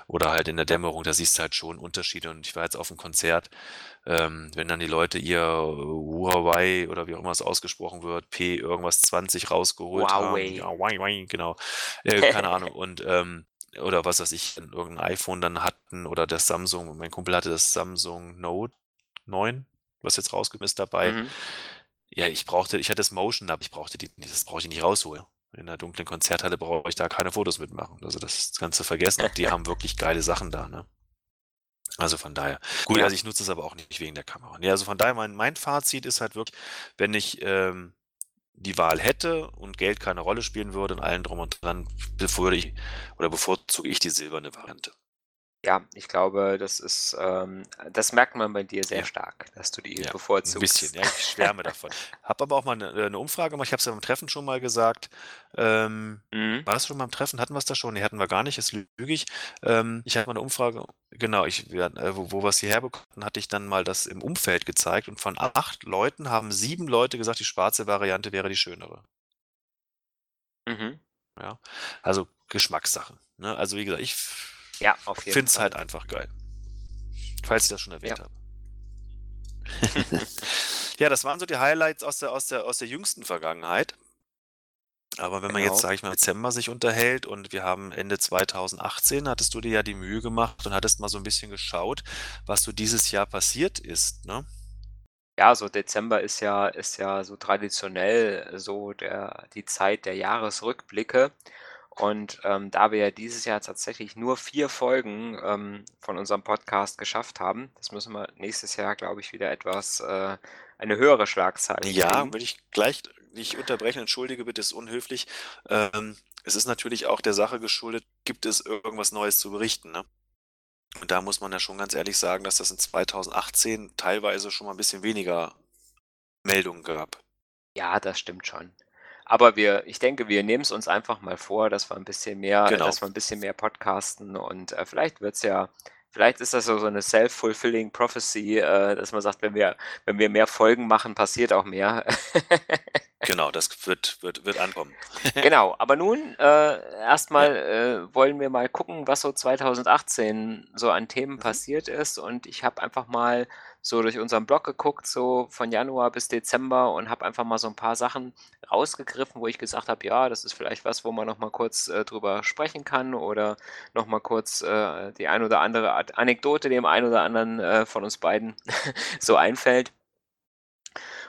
Oder halt in der Dämmerung, da siehst du halt schon Unterschiede. Und ich war jetzt auf einem Konzert, ähm, wenn dann die Leute ihr Huawei oder wie auch immer es ausgesprochen wird, P irgendwas 20 rausgeholt Huawei. haben. Huawei, genau. Äh, keine Ahnung. Und ähm, oder was weiß ich, irgendein iPhone dann hatten oder das Samsung, mein Kumpel hatte das Samsung Note 9, was jetzt rausgekommen ist dabei. Mhm. Ja, ich brauchte, ich hatte das Motion, aber ich brauchte die, das brauchte ich nicht rausholen. In der dunklen Konzerthalle brauche ich da keine Fotos mitmachen. Also das Ganze vergessen. Die haben wirklich geile Sachen da, ne? Also von daher. Gut, also ich nutze es aber auch nicht wegen der Kamera. Nee, also von daher, mein, mein Fazit ist halt wirklich, wenn ich ähm, die Wahl hätte und Geld keine Rolle spielen würde und allen drum und dran, bevor ich oder bevorzuge ich die silberne Variante. Ja, ich glaube, das ist, ähm, das merkt man bei dir sehr Ja. stark, dass du die Ja, 'n bisschen, ja, ich schwärme davon. Habe aber auch mal eine äh, 'ne Umfrage gemacht, ich habe es ja beim Treffen schon mal gesagt. Ähm, Mhm. war das schon beim Treffen? Hatten wir es da schon? Ne, hatten wir gar nicht, jetzt lüge ich. Ähm, ich hatte mal eine Umfrage genau, ich wir äh, wo wo wir's hierher bekommen, hatte ich dann mal das im Umfeld gezeigt und von acht Leuten haben sieben Leute gesagt, die schwarze Variante wäre die schönere. Mhm. Ja, also Geschmackssache, ne? Also, wie gesagt, ich ja, auf jeden Finde es halt einfach geil. Falls ich das schon erwähnt ja. habe. ja, das waren so die Highlights aus der, aus der, aus der jüngsten Vergangenheit. Aber wenn man genau. jetzt, sage ich mal, Dezember sich unterhält und wir haben Ende 2018, hattest du dir ja die Mühe gemacht und hattest mal so ein bisschen geschaut, was so dieses Jahr passiert ist, ne? Ja, so Dezember ist ja, ist ja so traditionell so der, die Zeit der Jahresrückblicke. Und ähm, da wir ja dieses Jahr tatsächlich nur vier Folgen ähm, von unserem Podcast geschafft haben, das müssen wir nächstes Jahr, glaube ich, wieder etwas äh, eine höhere Schlagzahl Ja, kriegen. will ich gleich nicht unterbrechen, entschuldige bitte, ist unhöflich. Ähm, es ist natürlich auch der Sache geschuldet, gibt es irgendwas Neues zu berichten, ne? Und da muss man ja schon ganz ehrlich sagen, dass das in 2018 teilweise schon mal ein bisschen weniger Meldungen gab. Ja, das stimmt schon. Aber wir, ich denke, wir nehmen es uns einfach mal vor, dass wir ein bisschen mehr, genau. dass wir ein bisschen mehr podcasten und äh, vielleicht wird es ja, vielleicht ist das so, eine self-fulfilling prophecy, äh, dass man sagt, wenn wir, wenn wir mehr Folgen machen, passiert auch mehr. Genau, das wird, wird, wird ankommen. Genau, aber nun äh, erstmal äh, wollen wir mal gucken, was so 2018 so an Themen Mhm. passiert ist. Und ich habe einfach mal so durch unseren Blog geguckt, so von Januar bis Dezember und habe einfach mal so ein paar Sachen rausgegriffen, wo ich gesagt habe, ja, das ist vielleicht was, wo man noch mal kurz äh, drüber sprechen kann oder noch mal kurz äh, die ein oder andere Anekdote dem einen oder anderen äh, von uns beiden so einfällt.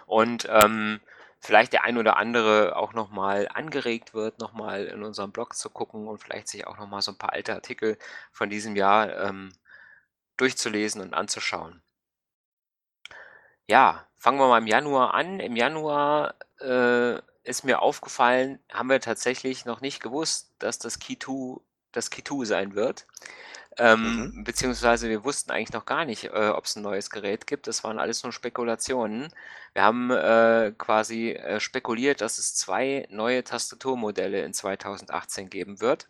Und ähm, vielleicht der ein oder andere auch noch mal angeregt wird, noch mal in unserem Blog zu gucken und vielleicht sich auch noch mal so ein paar alte Artikel von diesem Jahr ähm, durchzulesen und anzuschauen. Ja, fangen wir mal im Januar an. Im Januar äh, ist mir aufgefallen, haben wir tatsächlich noch nicht gewusst, dass das Key 2 das Key 2 sein wird. Ähm, Mhm. beziehungsweise wir wussten eigentlich noch gar nicht, äh, ob es ein neues Gerät gibt. Das waren alles nur Spekulationen. Wir haben äh, quasi äh, spekuliert, dass es zwei neue Tastaturmodelle in 2018 geben wird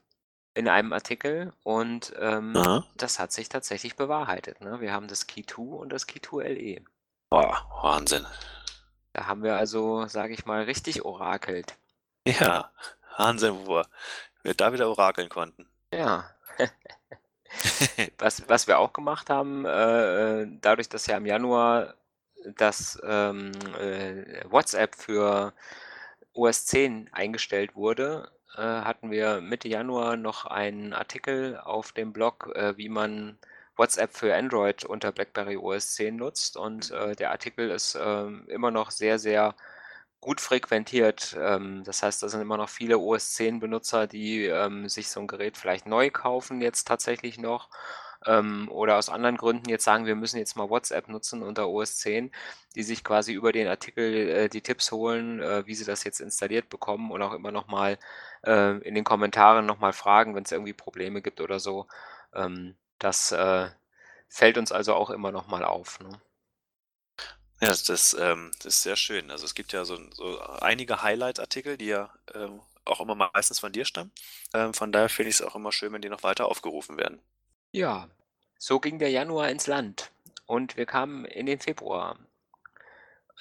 in einem Artikel und ähm, das hat sich tatsächlich bewahrheitet. Ne? Wir haben das Key 2 und das Key 2 LE. Oh, Wahnsinn. Da haben wir also, sage ich mal, richtig orakelt. Ja, Wahnsinn, wo wir, wir da wieder orakeln konnten. Ja. Was, was wir auch gemacht haben, äh, äh, dadurch, dass ja im Januar das ähm, äh, WhatsApp für OS 10 eingestellt wurde, äh, hatten wir Mitte Januar noch einen Artikel auf dem Blog, äh, wie man WhatsApp für Android unter BlackBerry OS 10 nutzt. Und äh, der Artikel ist ähm, immer noch sehr, sehr gut frequentiert. Ähm, das heißt, da sind immer noch viele OS 10 Benutzer, die ähm, sich so ein Gerät vielleicht neu kaufen jetzt tatsächlich noch ähm, oder aus anderen Gründen jetzt sagen, wir müssen jetzt mal WhatsApp nutzen unter OS 10, die sich quasi über den Artikel äh, die Tipps holen, äh, wie sie das jetzt installiert bekommen und auch immer noch mal äh, in den Kommentaren noch mal fragen, wenn es irgendwie Probleme gibt oder so. Ähm, das äh, fällt uns also auch immer noch mal auf. Ne? Ja, das, das, ähm, das ist sehr schön. Also es gibt ja so, so einige Highlight-Artikel, die ja ähm, auch immer meistens von dir stammen. Ähm, von daher finde ich es auch immer schön, wenn die noch weiter aufgerufen werden. Ja, so ging der Januar ins Land und wir kamen in den Februar.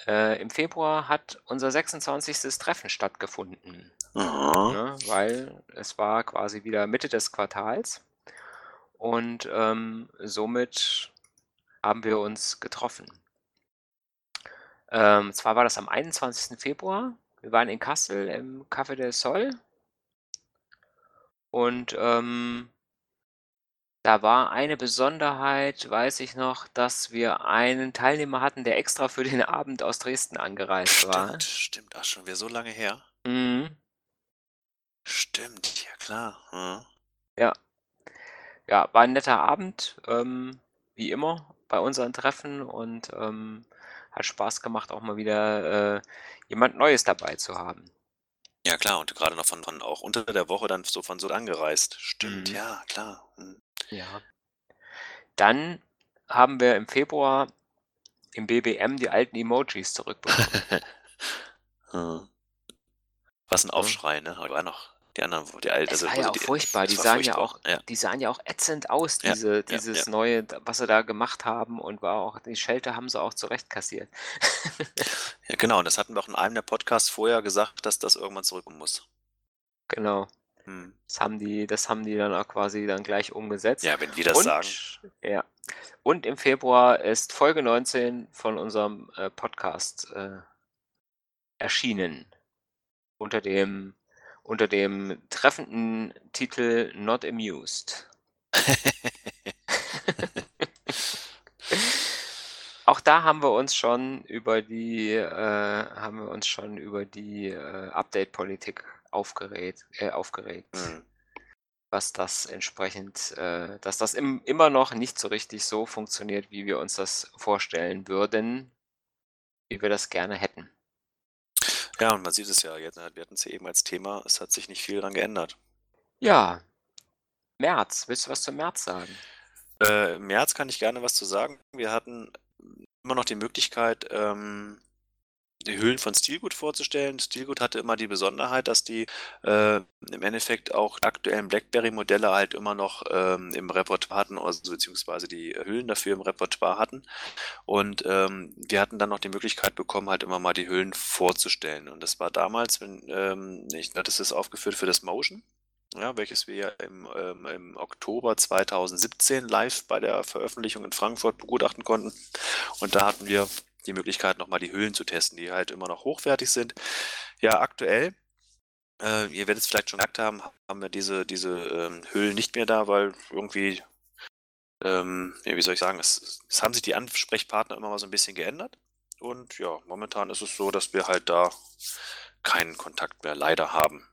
Äh, Im Februar hat unser 26. Treffen stattgefunden, ne, weil es war quasi wieder Mitte des Quartals und ähm, somit haben wir uns getroffen. Ähm, zwar war das am 21. Februar. Wir waren in Kassel im Café del Sol und ähm, da war eine Besonderheit, weiß ich noch, dass wir einen Teilnehmer hatten, der extra für den Abend aus Dresden angereist war. Stimmt, stimmt. Ach, schon wieder so lange her. Mhm. Stimmt, ja klar. Hm. Ja. Ja, war ein netter Abend, ähm, wie immer bei unseren Treffen und ähm, hat Spaß gemacht, auch mal wieder äh, jemand Neues dabei zu haben. Ja klar, und gerade noch von, von auch unter der Woche dann so von so angereist. Stimmt, Mhm. ja, klar. Hm. Ja. Dann haben wir im Februar im BBM die alten Emojis zurückbekommen. Hm. Was ein Aufschrei, ne? War noch die anderen, die alte, Es also war wo ja auch die, furchtbar. Die das sahen ja furchtbar. auch, Ja. die sahen ja auch ätzend aus, Ja, diese, ja, dieses ja. neue, was sie da gemacht haben und war auch, die Schelte haben sie auch zurecht kassiert. Ja, genau. Und das hatten wir auch in einem der Podcasts vorher gesagt, dass das irgendwann zurück muss. Genau. Hm. Das haben die, das haben die dann auch quasi dann gleich umgesetzt. Ja, wenn die das und, sagen. Ja. Und im Februar ist Folge 19 von unserem äh, Podcast äh, erschienen. Unter dem, unter dem treffenden Titel Not Amused. Auch da haben wir uns schon über die, äh, haben wir uns schon über die äh, Update-Politik aufgeregt, äh, aufgeregt. Hm. was das entsprechend, äh, dass das im, immer noch nicht so richtig so funktioniert, wie wir uns das vorstellen würden, wie wir das gerne hätten. Ja, und man sieht es ja jetzt, wir hatten es ja eben als Thema, es hat sich nicht viel dran geändert. Ja, März. Willst du was zum März sagen? Äh, Im März kann ich gerne was zu sagen. Wir hatten immer noch die Möglichkeit, ähm, die Hüllen von Stilgut vorzustellen. Stilgut hatte immer die Besonderheit, dass die äh, im Endeffekt auch aktuellen BlackBerry-Modelle halt immer noch ähm, im Repertoire hatten, also beziehungsweise die Hüllen dafür im Repertoire hatten. Und ähm, wir hatten dann noch die Möglichkeit bekommen, halt immer mal die Hüllen vorzustellen. Und das war damals, wenn ähm, ich hatte es aufgeführt für das Motion. Ja, welches wir im, ähm, im Oktober 2017 live bei der Veröffentlichung in Frankfurt begutachten konnten. Und da hatten wir die Möglichkeit, nochmal die Hüllen zu testen, die halt immer noch hochwertig sind. Ja, aktuell, äh, ihr werdet es vielleicht schon gemerkt haben, haben wir diese, diese ähm, Hüllen nicht mehr da, weil irgendwie, ähm, ja, wie soll ich sagen, es, es haben sich die Ansprechpartner immer mal so ein bisschen geändert. Und ja, momentan ist es so, dass wir halt da keinen Kontakt mehr leider haben.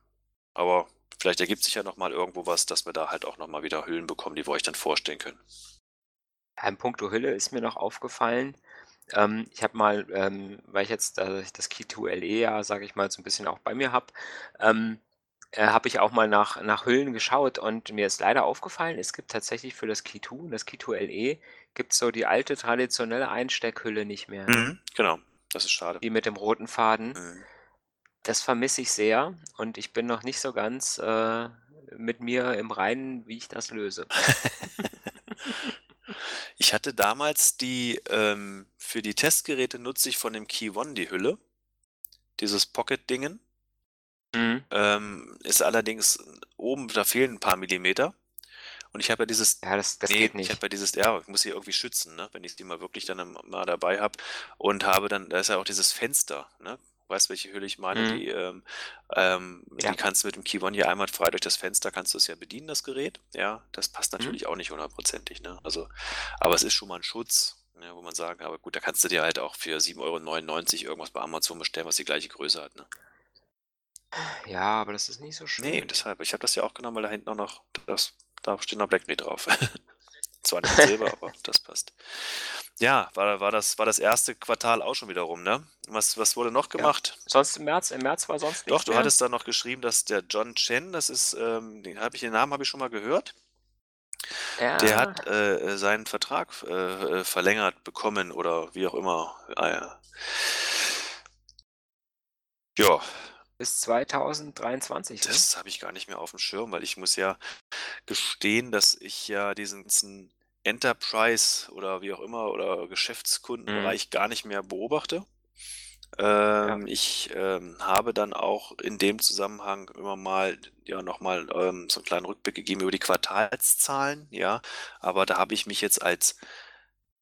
Aber vielleicht ergibt sich ja nochmal irgendwo was, dass wir da halt auch nochmal wieder Hüllen bekommen, die wir euch dann vorstellen können. Ein Punkt Hülle ist mir noch aufgefallen. Ähm, ich habe mal, ähm, weil ich jetzt äh, das Key 2 LE ja, sage ich mal, so ein bisschen auch bei mir habe, ähm, äh, habe ich auch mal nach nach Hüllen geschaut und mir ist leider aufgefallen, es gibt tatsächlich für das Key 2 und das Key 2 LE gibt's so die alte traditionelle Einsteckhülle nicht mehr, ne? Mhm, genau, das ist schade. Die mit dem roten Faden. Mhm. Das vermisse ich sehr und ich bin noch nicht so ganz, äh, mit mir im Reinen, wie ich das löse. Ich hatte damals die, ähm für die Testgeräte nutze ich von dem Key One die Hülle. Dieses Pocket-Dingen. Mhm. Ähm, ist allerdings oben, da fehlen ein paar Millimeter. Und ich habe ja dieses. Ja, das, das nee, geht nicht. Ich habe ja dieses, ja, ich muss sie irgendwie schützen, ne? wenn ich die mal wirklich dann mal dabei habe. Und habe dann, da ist ja auch dieses Fenster, ne? Weißt, welche Hülle ich meine? Mhm. Die, ähm, ähm, Ja. die kannst du mit dem Key One hier einmal frei durch das Fenster kannst du es ja bedienen, das Gerät. Ja, das passt Mhm. natürlich auch nicht hundertprozentig, ne? Also, aber es ist schon mal ein Schutz, ne, wo man sagen, aber gut, da kannst du dir halt auch für 7,99 Euro irgendwas bei Amazon bestellen, was die gleiche Größe hat, ne? Ja, aber das ist nicht so Nee, schön. deshalb. Ich habe das ja auch genommen, weil da hinten auch noch das, da steht noch Blackberry drauf. Zwar nicht Silber, aber das passt. Ja, war, war, das, war das erste Quartal auch schon wieder rum, ne? Was, was wurde noch Ja. gemacht? Sonst im März, im März war sonst Doch, nichts du mehr. hattest da noch geschrieben, dass der John Chen, das ist, ähm, den habe ich, den Namen habe ich schon mal gehört. Der Ja. hat äh, seinen Vertrag äh, äh, verlängert bekommen oder wie auch immer. Ah, ja. ja, Bis 2023, ne? das habe ich gar nicht mehr auf dem Schirm, weil ich muss ja gestehen, dass ich ja diesen ganzen Enterprise oder wie auch immer oder Geschäftskundenbereich gar nicht mehr beobachte. Ähm, Ich ähm, habe dann auch in dem Zusammenhang immer mal ja nochmal ähm, so einen kleinen Rückblick gegeben über die Quartalszahlen, ja. Aber da habe ich mich jetzt als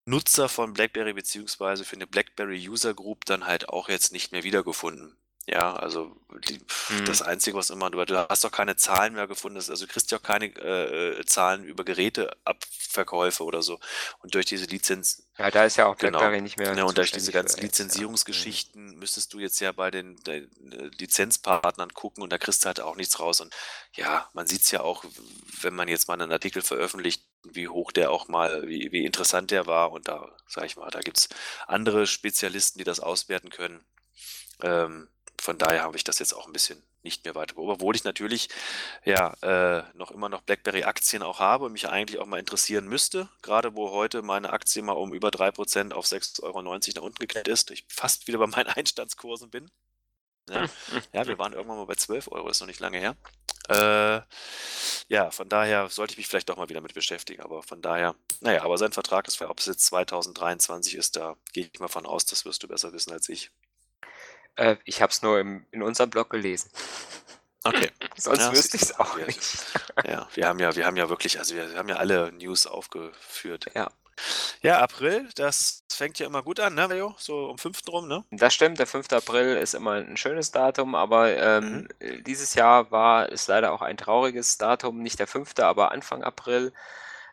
Nutzer von BlackBerry beziehungsweise für eine BlackBerry User Group dann halt auch jetzt nicht mehr wiedergefunden. Ja, also die, Mhm. das Einzige, was immer, du, du hast doch keine Zahlen mehr gefunden, also du kriegst ja auch keine äh, äh, Zahlen über Geräteabverkäufe oder so. Und durch diese Lizenz, Ja, da ist ja auch Genau. BlackBerry nicht mehr Genau, und durch diese ganzen jetzt, ja. Lizenzierungsgeschichten müsstest du jetzt ja bei den, den äh, Lizenzpartnern gucken und da kriegst du halt auch nichts raus. Und ja, man sieht es ja auch, wenn man jetzt mal einen Artikel veröffentlicht, wie hoch der auch mal, wie, wie interessant der war. Und da, sag ich mal, da gibt es andere Spezialisten, die das auswerten können. Ähm, von daher habe ich das jetzt auch ein bisschen nicht mehr weiter beobachtet, obwohl ich natürlich ja äh, noch immer noch BlackBerry-Aktien auch habe und mich eigentlich auch mal interessieren müsste, gerade wo heute meine Aktie mal um über 3% auf 6,90 Euro nach unten gekehrt ist, ich fast wieder bei meinen Einstandskursen bin. Ja, ja, wir waren irgendwann mal bei 12 Euro, ist noch nicht lange her. Äh, ja, von daher sollte ich mich vielleicht doch mal wieder mit beschäftigen, aber von daher, naja, aber sein Vertrag, war, ob es jetzt 2023 ist, da gehe ich mal von aus, das wirst du besser wissen als ich. Äh, ich habe es nur im, in unserem Blog gelesen. Okay. Sonst Ja, wüsste ich es auch Ja, nicht. Ja, wir haben ja, wir haben ja wirklich, also wir haben ja alle News aufgeführt. Ja. Ja, April, das fängt ja immer gut an, ne, Leo? So um 5. rum, ne? Das stimmt, der 5. April ist immer ein schönes Datum, aber ähm, äh, dieses Jahr war es leider auch ein trauriges Datum, nicht der 5., aber Anfang April.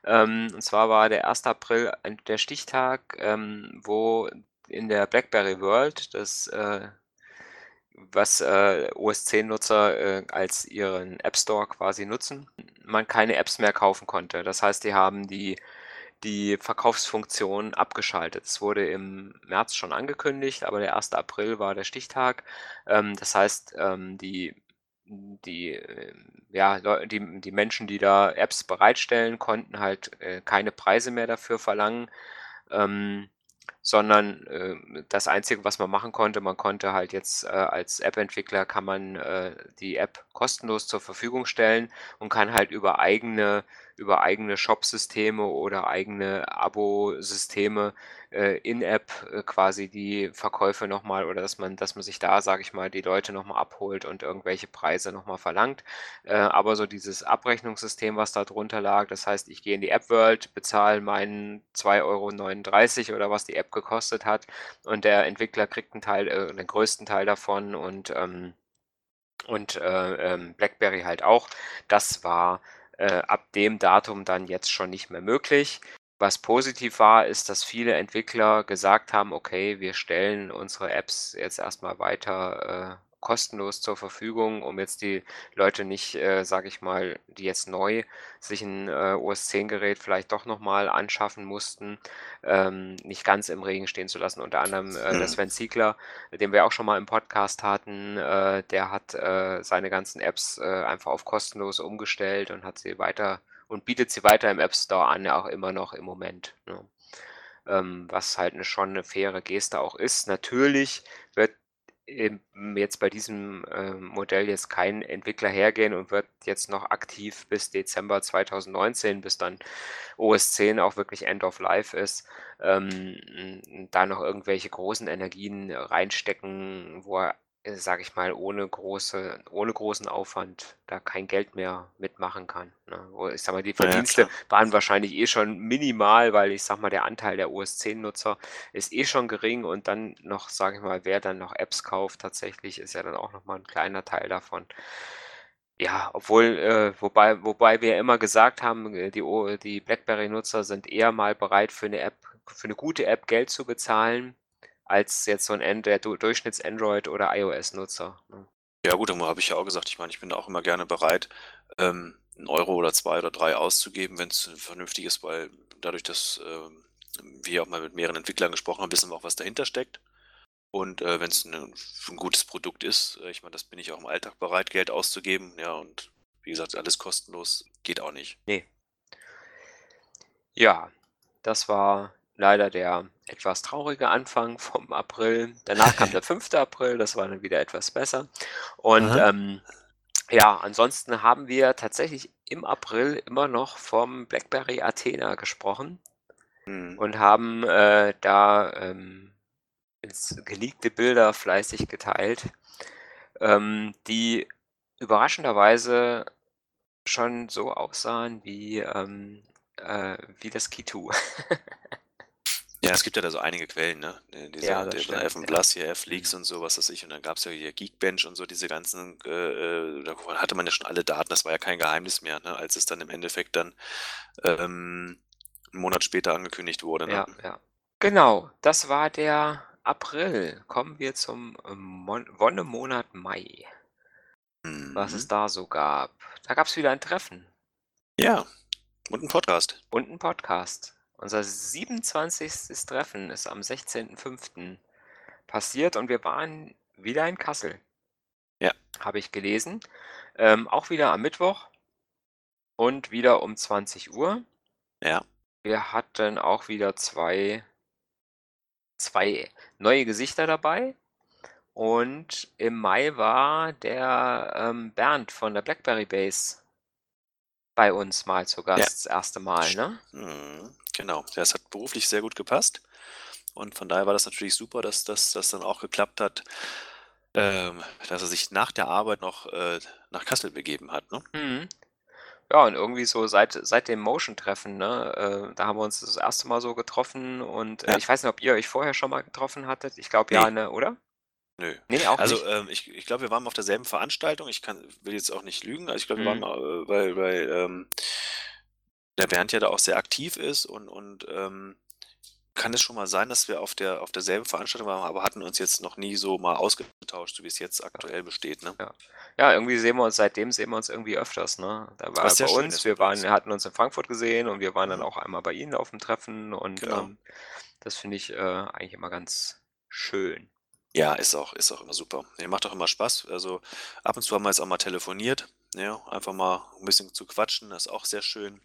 Ähm, und zwar war der 1. April der Stichtag, ähm, wo in der BlackBerry World, das äh, was äh, OS 10-Nutzer äh, als ihren App Store quasi nutzen, man keine Apps mehr kaufen konnte. Das heißt, die haben die die Verkaufsfunktion abgeschaltet. Es wurde im März schon angekündigt, aber der 1. April war der Stichtag. Ähm, das heißt, ähm, die, die, äh, ja, die, die Menschen, die da Apps bereitstellen, konnten halt äh, keine Preise mehr dafür verlangen. Ähm, sondern, äh, das Einzige, was man machen konnte man konnte halt jetzt, äh, als App-Entwickler kann man, äh, die App kostenlos zur Verfügung stellen und kann halt über eigene über eigene Shopsysteme oder eigene Abosysteme, äh, in-App, äh, quasi die Verkäufe noch mal oder dass man dass man sich da, sage ich mal, die Leute noch mal abholt und irgendwelche Preise noch mal verlangt. Äh, aber so dieses Abrechnungssystem, was da drunter lag, das heißt, ich gehe in die App-World, bezahle meinen 2,39 € oder was die App gekostet hat und der Entwickler kriegt 'n Teil äh, den größten Teil davon und, ähm und, äh, ähm, BlackBerry halt auch. Das war, äh, ab dem Datum dann jetzt schon nicht mehr möglich. Was positiv war, ist, dass viele Entwickler gesagt haben: „Okay, wir stellen unsere Apps jetzt erst mal weiter, äh, kostenlos zur Verfügung, um jetzt die Leute nicht, äh, sage ich mal, die jetzt neu sich 'n, äh, OS 10 Gerät vielleicht doch noch mal anschaffen mussten, ähm, nicht ganz im Regen stehen zu lassen.“ Unter anderem, äh, der. Sven Ziegler, den wir auch schon mal im Podcast hatten, äh, der hat, äh, seine ganzen Apps, äh, einfach auf kostenlos umgestellt und hat sie weiter und bietet sie weiter im App Store an, ja auch immer noch im Moment, ne? Ähm, was halt 'ne schon 'ne faire Geste auch ist. Natürlich jetzt bei diesem, ähm, Modell jetzt kein Entwickler hergehen und wird jetzt noch aktiv bis Dezember 2019, bis dann OS 10 auch wirklich End of Life ist, ähm, hm, da noch irgendwelche großen Energien reinstecken, wo er, äh, sage ich mal, ohne große ohne großen Aufwand da kein Geld mehr mitmachen kann, ne? Ich sage mal, die ja, Verdienste klar. waren wahrscheinlich eh schon minimal, weil ich sage mal, der Anteil der OS 10 Nutzer ist eh schon gering und dann noch, sage ich mal, wer dann noch Apps kauft tatsächlich, ist ja dann auch noch mal 'n kleiner Teil davon. Ja, obwohl, äh wobei wobei wir immer gesagt haben, äh, die die BlackBerry-Nutzer sind eher mal bereit, für 'ne App für 'ne gute App Geld zu bezahlen, als jetzt so 'n End der Du Durchschnitts-Android oder iOS-Nutzer, ne? Ja gut, habe ich ja auch gesagt. Ich meine, ich bin da auch immer gerne bereit, ähm, 'n Euro oder 2 oder 3 auszugeben, wenn's vernünftig ist, weil dadurch, dass, ähm, wir auch mal mit mehreren Entwicklern gesprochen haben, wissen wir auch, was dahinter steckt. Und, äh, wenn's 'ne 'n gutes Produkt ist, äh, ich meine, das bin ich auch im Alltag bereit, Geld auszugeben, ja, und wie gesagt, alles kostenlos geht auch nicht. Ne. Ja, das war leider der etwas traurige Anfang vom April. Danach kam der 5. April, das war dann wieder etwas besser. Und, ähm, ja, ansonsten haben wir tatsächlich im April immer noch vom BlackBerry Athena gesprochen Mhm. und haben, äh, da, ähm, geleakte Bilder fleißig geteilt, ähm, die überraschenderweise schon so aussahen wie, ähm, äh wie das Key2. Ja, es gibt ja da so einige Quellen, ne? Äh, Ja, dieser das von stimmt, Evan ja. F-Leaks Mhm. und so, was weiß ich. Und dann gab's ja hier Geekbench und so diese ganzen, äh, äh da hatte man ja schon alle Daten. Das war ja kein Geheimnis mehr, ne, als es dann im Endeffekt dann, ähm, 'n Monat später angekündigt wurde, ne? Ja, ja. Genau, das war der April. Kommen wir zum, ähm, Mon Wonnemonat Mai. Was es Mhm. da so gab. Da gab's wieder ein Treffen. Ja, und 'n Podcast. Und 'n Podcast. Unser 27. Treffen ist am 16.05. passiert und wir waren wieder in Kassel. Ja. Habe ich gelesen. Ähm, auch wieder am Mittwoch und wieder um 20:00. Ja. Wir hatten auch wieder 2 2 neue Gesichter dabei. Und im Mai war der, ähm, Bernd von der Blackberry Base bei uns mal zu Ja. Gast, das 1. Mal, ne? Mhm, genau. Ja, es hat beruflich sehr gut gepasst. Und von daher war das natürlich super, dass dass das dann auch geklappt hat, ähm, dass er sich nach der Arbeit noch, äh, nach Kassel begeben hat, ne? Mhm. Ja, und irgendwie so seit seit dem Motion-Treffen, ne, äh, da haben wir uns das 1. Mal so getroffen und, äh, Ja. ich weiß nicht, ob ihr euch vorher schon mal getroffen hattet? Ich glaube ja, Ne. ne, oder? Nö. Ne, auch Also, nicht? ähm, ich ich glaube, wir waren auf derselben Veranstaltung. Ich kann will jetzt auch nicht lügen. Also, ich glaube, wir waren Mhm. mal, äh, weil weil, ähm der Bernd ja da auch sehr aktiv ist und und, ähm, kann es schon mal sein, dass wir auf der auf derselben Veranstaltung waren, aber hatten uns jetzt noch nie so mal ausgetauscht, so wie's jetzt Ja. aktuell besteht, ne? Ja. Ja, irgendwie sehen wir uns seitdem sehen wir uns irgendwie öfters, ne? Da war er bei uns, ist wir waren hatten uns in Frankfurt gesehen und wir waren dann Mhm. auch einmal bei Ihnen auf'm Treffen und, Genau. ähm, das finde ich, äh, eigentlich immer ganz schön. Ja, ist auch ist auch immer super. Ne, macht auch immer Spaß. Also, ab und zu haben wir jetzt auch mal telefoniert, ja, einfach mal 'n bisschen zu quatschen, das ist auch sehr schön.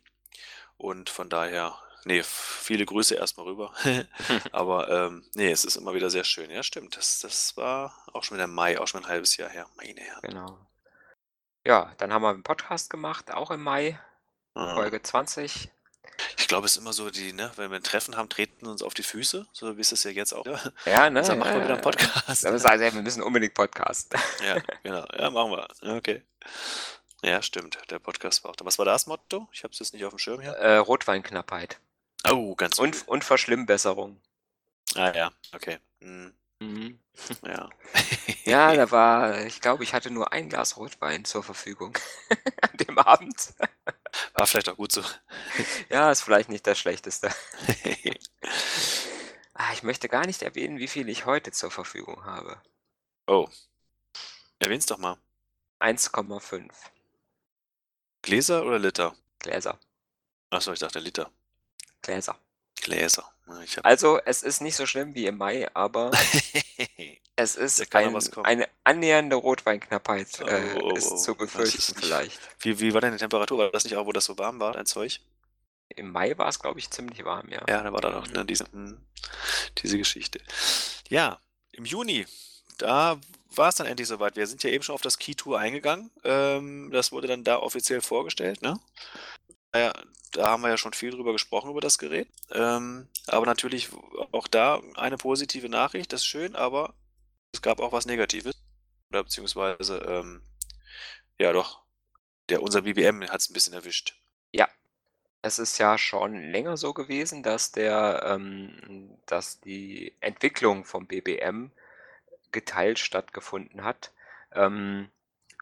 Und von daher, nee, viele Grüße erstmal rüber. Aber ähm, nee, es ist immer wieder sehr schön. Ja, stimmt. Das, das war auch schon wieder im Mai, auch schon ein halbes Jahr her. Meine Herren. Genau. Ja, dann haben wir einen Podcast gemacht, auch im Mai, Mhm. Folge 20. Ich glaube, es ist immer so, die, ne, wenn wir ein Treffen haben, treten wir uns auf die Füße, so wie es das ja jetzt auch. Ja, Ja, ne? Dann machen wir wieder einen. Podcast. Das heißt, ja, wir müssen unbedingt Podcast. Ja, genau. Ja, machen wir. Okay. Ja, stimmt. Der Podcast war auch da. Was war das Motto? Ich habe es jetzt nicht auf dem Schirm hier. Äh, Rotweinknappheit. Oh, ganz Und, übel. und Verschlimmbesserung. Ah ja, okay. Hm, Mhm. ja. Ja, da war, ich glaube, ich hatte nur ein Glas Rotwein zur Verfügung an dem Abend. War vielleicht auch gut so. Ja, ist vielleicht nicht das Schlechteste. Ah, ich möchte gar nicht erwähnen, wie viel ich heute zur Verfügung habe. oh. Erwähn's doch mal. 1,5 Gläser oder Liter? Gläser. Achso, ich dachte Liter. Gläser. Gläser. Hab... Also, es ist nicht so schlimm wie im Mai, aber es ist ein, eine annähernde Rotweinknappheit äh, Oh, oh, ist oh, zu ist befürchten nicht- vielleicht. wie, wie war denn die Temperatur? War das nicht auch, wo das so warm war, dein Zeug? Im Mai war es, glaube ich, ziemlich warm, ja. Ja, da war da noch ne, diese, hm, diese Geschichte. Ja, im Juni, da war es dann endlich soweit. Wir sind ja eben schon auf das Key Tour eingegangen. Ähm, das wurde dann da offiziell vorgestellt, ne? Naja, da haben wir ja schon viel drüber gesprochen, über das Gerät. Ähm, aber natürlich auch da eine positive Nachricht, das ist schön, aber es gab auch was Negatives. Oder beziehungsweise, ähm, ja doch, der, unser BBM hat es ein bisschen erwischt. Ja, es ist ja schon länger so gewesen, dass der, ähm, dass die Entwicklung vom BBM geteilt stattgefunden hat, ähm,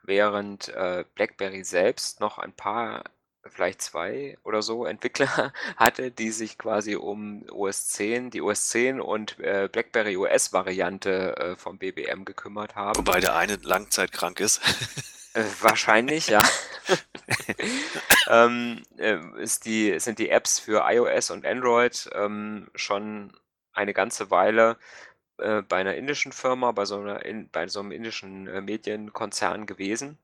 während äh, BlackBerry selbst noch ein paar, vielleicht zwei oder so Entwickler hatte, die sich quasi um OS 10, die OS 10 und äh, BlackBerry OS Variante äh, vom BBM gekümmert haben. Wobei der eine langzeitkrank ist. Äh, wahrscheinlich, ja. ähm, äh, ist die, sind die Apps für iOS und Android ähm, schon eine ganze Weile äh, bei einer indischen Firma, bei so, einer in, bei so einem indischen Medienkonzern gewesen.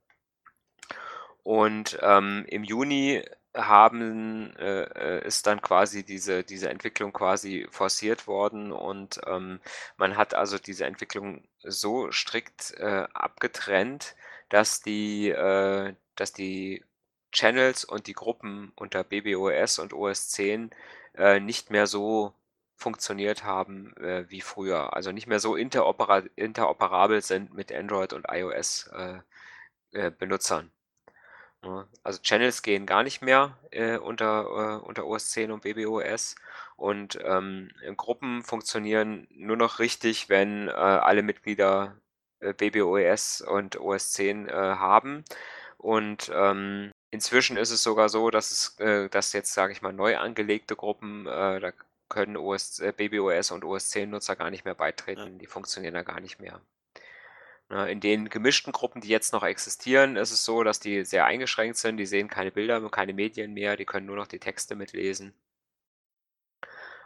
Und ähm, im Juni haben, äh, äh, ist dann quasi diese, diese Entwicklung quasi forciert worden und ähm, man hat also diese Entwicklung so strikt äh, abgetrennt, dass die, äh, dass die Channels und die Gruppen unter BBOS und OS 10 äh, nicht mehr so funktioniert haben äh, wie früher. Also nicht mehr so interopera interoperabel sind mit Android und iOS Benutzern. Ja, also Channels gehen gar nicht mehr äh, unter, äh, unter OS 10 und BBOS und ähm, Gruppen funktionieren nur noch richtig, wenn äh, alle Mitglieder äh, BBOS und OS 10 äh, haben. Und ähm, inzwischen ist es sogar so, dass es, äh, dass jetzt, sage ich mal, neu angelegte Gruppen, da können OS, BBOS und OS 10 Nutzer gar nicht mehr beitreten, die funktionieren da gar nicht mehr. Na, in den gemischten Gruppen, die jetzt noch existieren, ist es so, dass die sehr eingeschränkt sind. Die sehen keine Bilder, keine Medien mehr, die können nur noch die Texte mitlesen.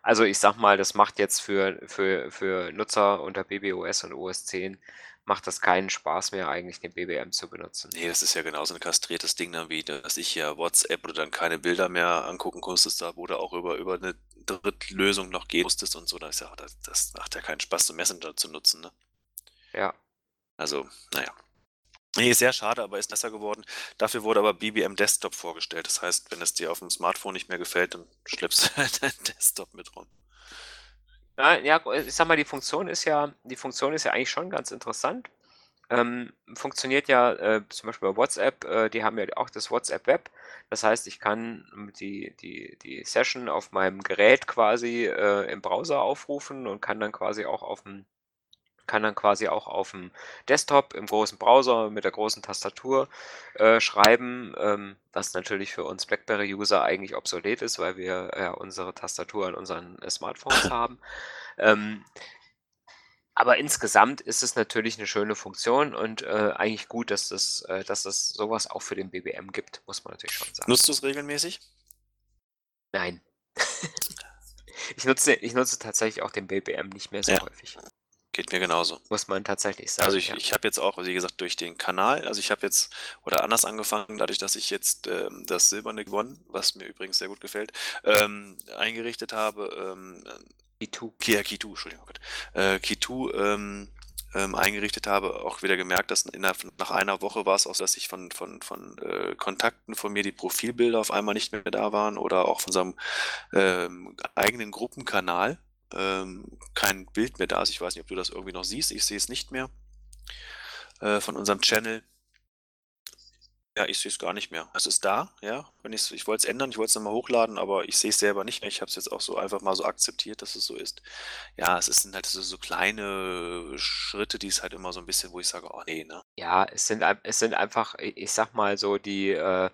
Also ich sag mal, das macht jetzt für, für, für Nutzer unter BBOS und OS 10 macht das keinen Spaß mehr, eigentlich den BBM zu benutzen. Nee, das ist ja genauso ein kastriertes Ding dann wie, dass ich ja WhatsApp oder dann keine Bilder mehr angucken konntest, da wo du auch über, über eine Drittlösung noch gehen musstest und so. Da ist ja, das, das macht ja keinen Spaß, so Messenger zu nutzen, ne? Ja. Also, naja. Nee, sehr schade, aber ist besser geworden. Dafür wurde aber BBM Desktop vorgestellt. Das heißt, wenn es dir auf dem Smartphone nicht mehr gefällt, dann schleppst du halt deinen Desktop mit rum. Ja, ja, ich sag mal, die Funktion ist ja, die Funktion ist ja eigentlich schon ganz interessant. Ähm, funktioniert ja äh, zum Beispiel bei WhatsApp, äh, die haben ja auch das WhatsApp Web. Das heißt, ich kann die, die, die Session auf meinem Gerät quasi äh, im Browser aufrufen und kann dann quasi auch auf dem kann dann quasi auch auf dem Desktop im großen Browser mit der großen Tastatur äh, schreiben, ähm, was natürlich für uns BlackBerry-User eigentlich obsolet ist, weil wir ja unsere Tastatur an unseren äh, Smartphones haben. Ähm, aber insgesamt ist es natürlich eine schöne Funktion und äh, eigentlich gut, dass das, äh, dass das sowas auch für den BBM gibt, muss man natürlich schon sagen. Nutzt du es regelmäßig? Nein. ich, nutze, ich nutze tatsächlich auch den BBM nicht mehr so Ja. häufig. Geht mir genauso. Muss man tatsächlich sagen. Also ich, ja. ich habe jetzt auch, wie gesagt, durch den Kanal, also ich habe jetzt, oder anders angefangen, dadurch, dass ich jetzt ähm, das Silberne gewonnen, was mir übrigens sehr gut gefällt, ähm, eingerichtet habe, ähm, Kitu. Kia Kitu, Entschuldigung, äh, Kitu ähm, ähm, eingerichtet habe, auch wieder gemerkt, dass innerhalb, nach einer Woche war es auch so, dass ich von, von, von äh, Kontakten von mir die Profilbilder auf einmal nicht mehr da waren oder auch von unserem ähm, eigenen Gruppenkanal ähm, kein Bild mehr da ist. Ich weiß nicht, ob du das irgendwie noch siehst. Ich sehe es nicht mehr äh, von unserem Channel. Ja, ich sehe es gar nicht mehr. Es ist da, ja. Wenn ich's, ich wollte es ändern, ich wollte es nochmal hochladen, aber ich sehe es selber nicht mehr. Ich habe es jetzt auch so einfach mal so akzeptiert, dass es so ist. Ja, es sind halt so, so kleine Schritte, die es halt immer so ein bisschen, wo ich sage, oh nee, ne? Ja, es sind, es sind einfach, ich sag mal so, die, äh,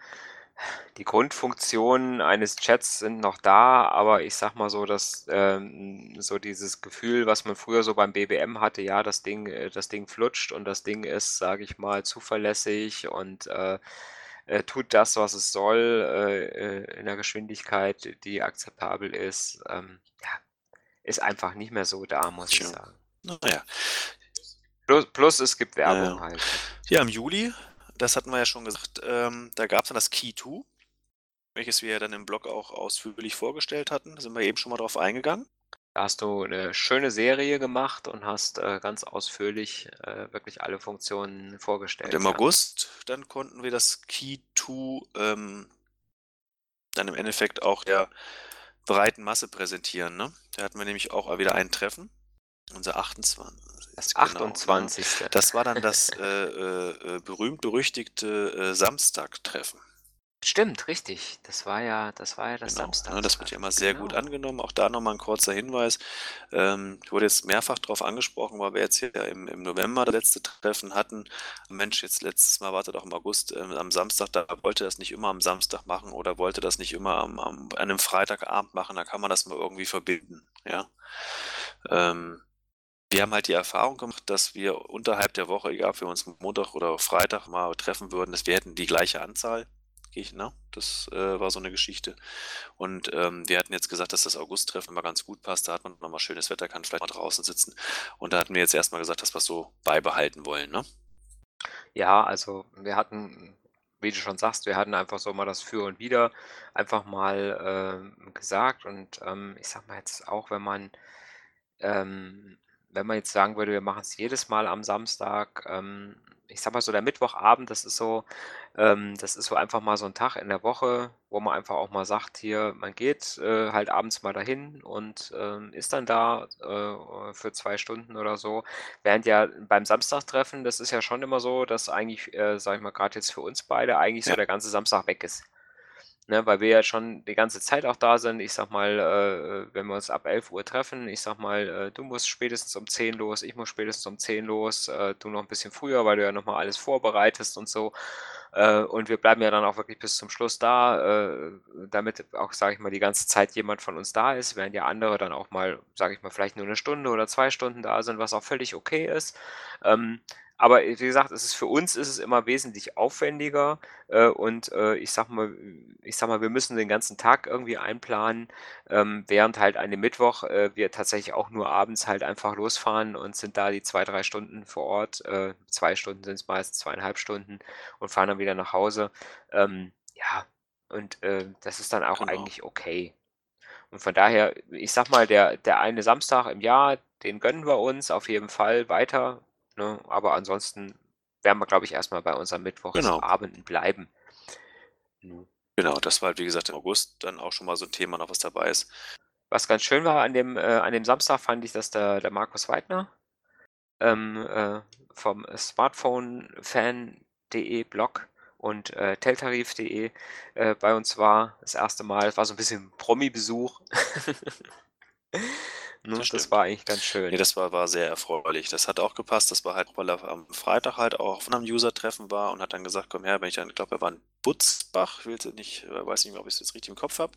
die Grundfunktionen eines Chats sind noch da, aber ich sag mal so, dass ähm, so dieses Gefühl, was man früher so beim BBM hatte, ja, das Ding, äh, das Ding flutscht und das Ding ist, sage ich mal, zuverlässig und äh, äh, tut das, was es soll, äh, äh, in der Geschwindigkeit, die akzeptabel ist. Ähm, ja, ist einfach nicht mehr so da, muss ich Tja. sagen. Naja. Plus, plus es gibt Werbung Ja. halt. Ja, im Juli, das hatten wir ja schon gesagt, ähm, da gab es dann das Key 2, welches wir ja dann im Blog auch ausführlich vorgestellt hatten. Da sind wir eben schon mal drauf eingegangen. Da hast du eine schöne Serie gemacht und hast äh, ganz ausführlich äh, wirklich alle Funktionen vorgestellt. Und im ja. August, dann konnten wir das Key 2 ähm, dann im Endeffekt auch der breiten Masse präsentieren. Ne? Da hatten wir nämlich auch wieder ein Treffen. Unser 28. Das genau, ne? 28. Das war dann das äh, äh, berühmt-berüchtigte äh, Samstag-Treffen. Stimmt, richtig. Das war ja, das war ja das Genau, Samstag. ne, das wird ja immer sehr gut Genau. angenommen. Auch da nochmal ein kurzer Hinweis. Ähm, ich wurde jetzt mehrfach darauf angesprochen, weil wir jetzt hier ja im, im November das letzte Treffen hatten. Mensch, jetzt letztes Mal wartet doch im August ähm, am Samstag, da wollte das nicht immer am Samstag machen oder wollte das nicht immer am, am, an einem Freitagabend machen, da kann man das mal irgendwie verbinden. Ja. Ähm, wir haben halt die Erfahrung gemacht, dass wir unterhalb der Woche, egal ob wir uns Montag oder Freitag mal treffen würden, dass wir hätten die gleiche Anzahl. Ne? Das äh, war so eine Geschichte. Und ähm, wir hatten jetzt gesagt, dass das August-Treffen immer ganz gut passt. Da hat man nochmal schönes Wetter, kann vielleicht mal draußen sitzen. Und da hatten wir jetzt erstmal gesagt, dass wir es so beibehalten wollen, ne? Ja, also wir hatten, wie du schon sagst, wir hatten einfach so mal das Für und Wider einfach mal ähm, gesagt. Und ähm, ich sag mal jetzt auch, wenn man, ähm, wenn man jetzt sagen würde, wir machen es jedes Mal am Samstag, ähm, ich sag mal so, der Mittwochabend, das ist so, ähm, das ist so einfach mal so ein Tag in der Woche, wo man einfach auch mal sagt, hier, man geht äh, halt abends mal dahin und ähm, ist dann da äh, für zwei Stunden oder so. Während ja beim Samstagstreffen, das ist ja schon immer so, dass eigentlich, äh, sag ich mal, gerade jetzt für uns beide eigentlich so Ja. der ganze Samstag weg ist. Ne, weil wir ja schon die ganze Zeit auch da sind. Ich sag mal, äh, wenn wir uns ab 11 Uhr treffen, ich sag mal, äh, du musst spätestens um 10 los, ich muss spätestens um 10 los, äh, du noch ein bisschen früher, weil du ja nochmal alles vorbereitest und so. Äh, und wir bleiben ja dann auch wirklich bis zum Schluss da, äh, damit auch, sage ich mal, die ganze Zeit jemand von uns da ist, während ja andere dann auch mal, sage ich mal, vielleicht nur eine Stunde oder zwei Stunden da sind, was auch völlig okay ist. Ähm, aber wie gesagt, es ist für uns ist es immer wesentlich aufwendiger äh, und äh, ich sag mal, ich sag mal, wir müssen den ganzen Tag irgendwie einplanen, ähm, während halt an dem Mittwoch äh, wir tatsächlich auch nur abends halt einfach losfahren und sind da die zwei, drei Stunden vor Ort. Äh, zwei Stunden sind es meist, zweieinhalb Stunden und fahren dann wieder nach Hause. Ähm, ja, und äh, das ist dann auch Genau. eigentlich okay. Und von daher, ich sag mal, der, der eine Samstag im Jahr, den gönnen wir uns auf jeden Fall weiter. Ne? Aber ansonsten werden wir, glaube ich, erstmal bei unseren Genau. Mittwochsabenden bleiben. Ne? Genau, das war halt, wie gesagt, im August dann auch schon mal so ein Thema noch, was dabei ist. Was ganz schön war an dem, äh, an dem Samstag, fand ich, dass der, der Markus Weidner ähm, äh, vom Smartphone-Fan.de Blog und äh, Teltarif.de äh, bei uns war. Das erste Mal. Es war so ein bisschen Promi-Besuch. ne? Das Das war eigentlich ganz schön. Nee, das war, war sehr erfreulich. Das hat auch gepasst. Das war halt, weil er am Freitag halt auch von einem User-Treffen war und hat dann gesagt, komm her, wenn ich dann, ich glaube, er war in Butzbach, ich will jetzt nicht, äh, weiß nicht mehr, ob ich es jetzt richtig im Kopf habe,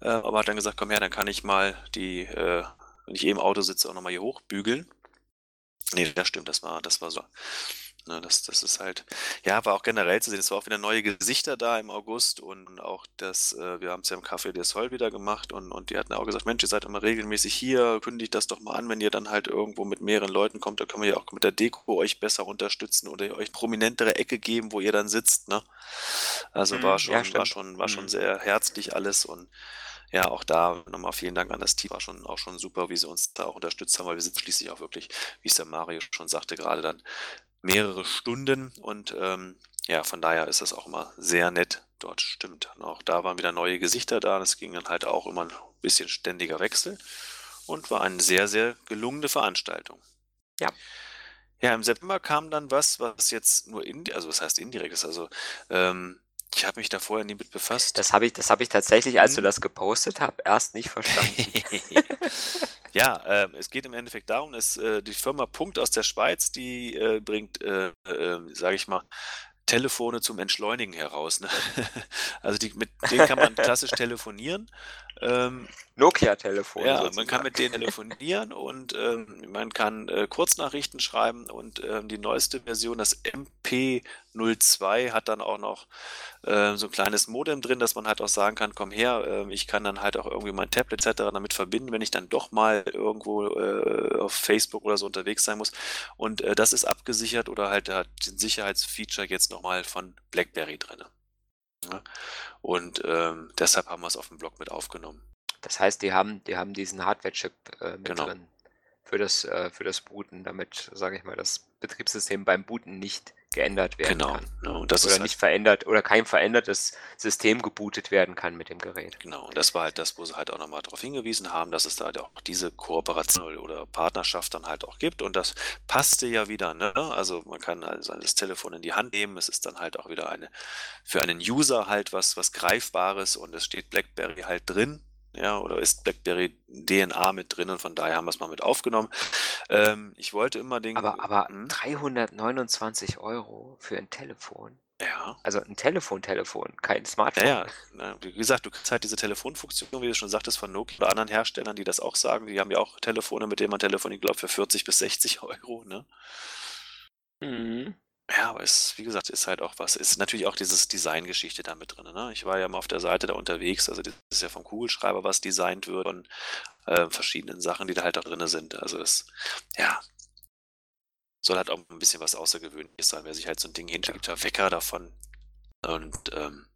äh, aber hat dann gesagt, komm her, dann kann ich mal die, äh, wenn ich eh im Auto sitze, auch nochmal hier hochbügeln. Nee, das stimmt, das war, das war so. Ne, das, das ist halt, ja, war auch generell zu sehen. Es war auch wieder neue Gesichter da im August und auch das, äh, wir haben es ja im Café des Sol wieder gemacht und, und die hatten auch gesagt, Mensch, ihr seid immer regelmäßig hier, kündigt das doch mal an, wenn ihr dann halt irgendwo mit mehreren Leuten kommt, da können wir ja auch mit der Deko euch besser unterstützen oder euch prominentere Ecke geben, wo ihr dann sitzt, ne? Also Mhm, war ja, schon, war stimmt. schon, war schon Mhm. sehr herzlich alles und ja, auch da nochmal vielen Dank an das Team. War schon auch schon super, wie sie uns da auch unterstützt haben, weil wir sind schließlich auch wirklich, wie es der Mario schon sagte, gerade dann mehrere Stunden und ähm, ja, von daher ist das auch immer sehr nett. Dort stimmt. Und auch da waren wieder neue Gesichter da. Das ging dann halt auch immer ein bisschen ständiger Wechsel und war eine sehr, sehr gelungene Veranstaltung. Ja. Ja, im September kam dann was, was jetzt nur indirekt, also was heißt indirekt ist, also ähm, ich habe mich da vorher nie mit befasst. Das habe ich, das habe ich tatsächlich, als du Mhm. das gepostet hast, erst nicht verstanden. Ja, ähm, es geht im Endeffekt darum, dass äh, die Firma Punkt aus der Schweiz, die äh, bringt, äh, äh, sage ich mal, Telefone zum Entschleunigen heraus. Ne? Also die, mit denen kann man klassisch telefonieren. Ähm, Nokia-Telefon. ja, man sozusagen. kann mit denen telefonieren und ähm, man kann äh, Kurznachrichten schreiben und ähm, die neueste Version, das MP02, hat dann auch noch äh, so ein kleines Modem drin, dass man halt auch sagen kann, komm her, äh, ich kann dann halt auch irgendwie mein Tablet etc. damit verbinden, wenn ich dann doch mal irgendwo äh, auf Facebook oder so unterwegs sein muss. Und äh, das ist abgesichert oder halt hat den Sicherheitsfeature jetzt nochmal von BlackBerry drin. Ja? Und ähm, deshalb haben wir es auf dem Blog mit aufgenommen. Das heißt, die haben, die haben diesen Hardware-Chip äh, mit Genau. drin für das, äh, für das Booten, damit, sage ich mal, das Betriebssystem beim Booten nicht geändert werden Genau. kann. Ne? Und das Oder ist halt nicht verändert oder kein verändertes System gebootet werden kann mit dem Gerät. Genau, und das war halt das, wo sie halt auch nochmal darauf hingewiesen haben, dass es da halt auch diese Kooperation oder Partnerschaft dann halt auch gibt. Und das passte ja wieder, ne? Also man kann also das Telefon in die Hand nehmen. Es ist dann halt auch wieder eine für einen User halt was, was Greifbares und es steht BlackBerry halt drin. Ja, oder ist BlackBerry DNA mit drin und von daher haben wir es mal mit aufgenommen. Ähm, ich wollte immer den. Aber, aber Hm? 329 Euro für ein Telefon. Ja. Also ein Telefon-Telefon, kein Ja, Smartphone. ja, ne, wie gesagt, du kriegst halt diese Telefonfunktion, wie du schon sagtest, von Nokia oder anderen Herstellern, die das auch sagen. Die haben ja auch Telefone, mit denen man telefoniert, glaube für 40 bis 60 Euro, ne? Mhm. Ja, aber es, wie gesagt, ist halt auch was. Ist natürlich auch dieses Designgeschichte da mit drin, ne? Ich war ja mal auf der Seite da unterwegs, also das ist ja vom Kugelschreiber, was designt wird von äh, verschiedenen Sachen, die da halt da drin sind. Also es, ja, soll halt auch ein bisschen was Außergewöhnliches sein, wer sich halt so ein Ding gibt ja Wecker davon und ähm,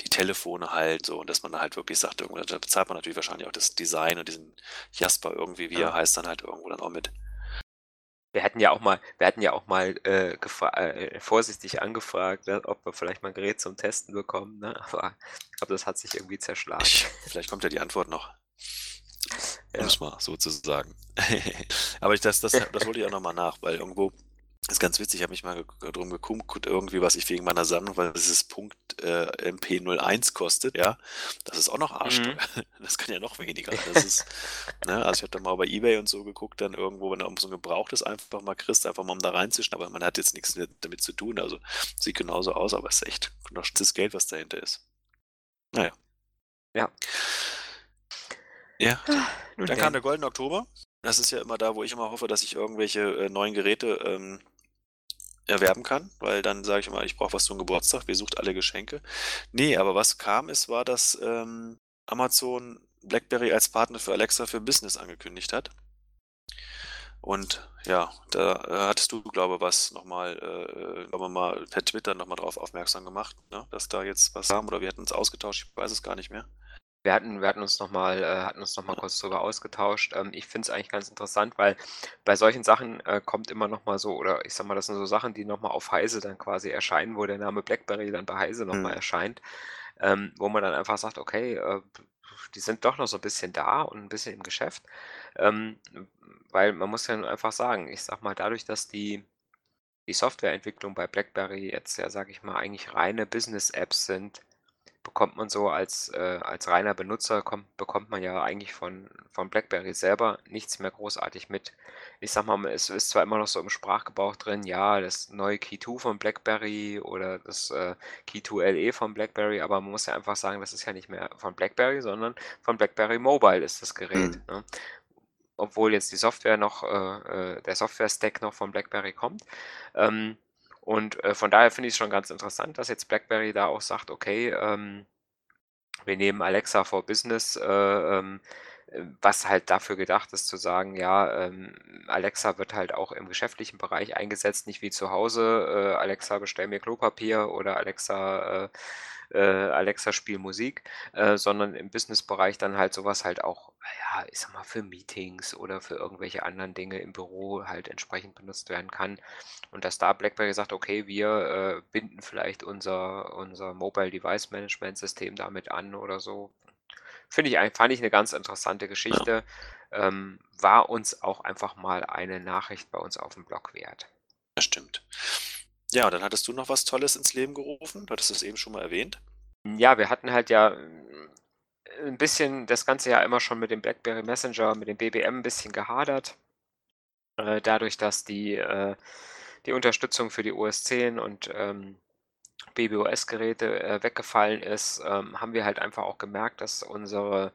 die Telefone halt so und dass man da halt wirklich sagt, irgendwo, da bezahlt man natürlich wahrscheinlich auch das Design und diesen Jasper irgendwie, wie Ja. er heißt, dann halt irgendwo dann auch mit. Wir hatten ja auch mal, wir hatten ja auch mal äh, äh, vorsichtig angefragt, ne, ob wir vielleicht mal ein Gerät zum Testen bekommen, ne? Aber ich glaube, das hat sich irgendwie zerschlagen. Ich, vielleicht kommt ja die Antwort noch. Ja. Um es mal so zu sagen. Aber ich, das, das, das wollte ich auch nochmal nach, weil irgendwo ist ganz witzig, ich habe mich mal drum geguckt, irgendwie, was ich wegen meiner Sammlung, weil dieses Punkt äh, MP01 kostet, ja, das ist auch noch arschteuer. Mhm. Das kann ja noch weniger. Das ist, ne, also ich habe da mal bei Ebay und so geguckt, dann irgendwo, wenn du so ein gebrauchtes einfach mal kriegst, einfach mal um da reinzischen, aber man hat jetzt nichts mit, damit zu tun, also sieht genauso aus, aber es ist echt noch das Geld, was dahinter ist. Naja. Ja. Ja, dann denn. kam der Goldene Oktober. Das ist ja immer da, wo ich immer hoffe, dass ich irgendwelche äh, neuen Geräte ähm, erwerben kann, weil dann sage ich immer, ich brauche was zum Geburtstag, wer sucht alle Geschenke. Nee, aber was kam ist, war, dass ähm, Amazon BlackBerry als Partner für Alexa für Business angekündigt hat. Und ja, da äh, hattest du, glaube ich, was nochmal, äh, glaube mal per Twitter nochmal drauf aufmerksam gemacht, ne? dass da jetzt was kam oder wir hatten uns ausgetauscht, ich weiß es gar nicht mehr. Wir hatten, wir hatten uns nochmal äh, hatten uns noch mal kurz drüber ausgetauscht. Ähm, ich finde es eigentlich ganz interessant, weil bei solchen Sachen äh, kommt immer nochmal so, oder ich sag mal, das sind so Sachen, die nochmal auf Heise dann quasi erscheinen, wo der Name BlackBerry dann bei Heise nochmal Mhm. erscheint, ähm, wo man dann einfach sagt, okay, äh, die sind doch noch so ein bisschen da und ein bisschen im Geschäft. Ähm, weil man muss ja einfach sagen, ich sag mal, dadurch, dass die, die Softwareentwicklung bei BlackBerry jetzt ja, sage ich mal, eigentlich reine Business-Apps sind, bekommt man so als, äh, als reiner Benutzer, kommt, bekommt man ja eigentlich von, von BlackBerry selber nichts mehr großartig mit. Ich sag mal, es ist zwar immer noch so im Sprachgebrauch drin, ja, das neue Key 2 von BlackBerry oder das äh, Key 2 LE von BlackBerry, aber man muss ja einfach sagen, das ist ja nicht mehr von BlackBerry, sondern von BlackBerry Mobile ist das Gerät. Mhm. Ne? Obwohl jetzt die Software noch, äh, äh, der Software-Stack noch von BlackBerry kommt. Ähm, Und, äh, von daher finde ich's schon ganz interessant, dass jetzt BlackBerry da auch sagt: „Okay, ähm, wir nehmen Alexa for Business“, äh, ähm, äh, was halt dafür gedacht ist zu sagen, ja, ähm, Alexa wird halt auch im geschäftlichen Bereich eingesetzt, nicht wie zu Hause, äh, „Alexa, bestell mir Klopapier“ oder „Alexa, äh, äh, Alexa, spiel Musik“, äh, sondern im Businessbereich dann halt so was halt auch, ja, ich sage mal, für Meetings oder für irgendwelche anderen Dinge im Büro halt entsprechend benutzt werden kann. Und dass da BlackBerry sagt: „Okay, wir, äh, binden vielleicht unser unser Mobile Device Management System damit an“ oder so. Finde ich fand ich 'ne ganz interessante. Geschichte, ähm, war uns auch einfach mal eine Nachricht bei uns aufm Blog wert. Das stimmt. Ja, dann hattest du noch was Tolles ins Leben gerufen. Du hattest es eben schon mal erwähnt. Ja, wir hatten halt ja, hm, 'n bisschen das ganze Jahr immer schon mit dem BlackBerry Messenger, mit dem BBM 'n bisschen gehadert. Äh, dadurch, dass die äh, die Unterstützung für die OS 10 und, ähm, BBOS-Geräte, äh, weggefallen ist, ähm, haben wir halt einfach auch gemerkt, dass unsere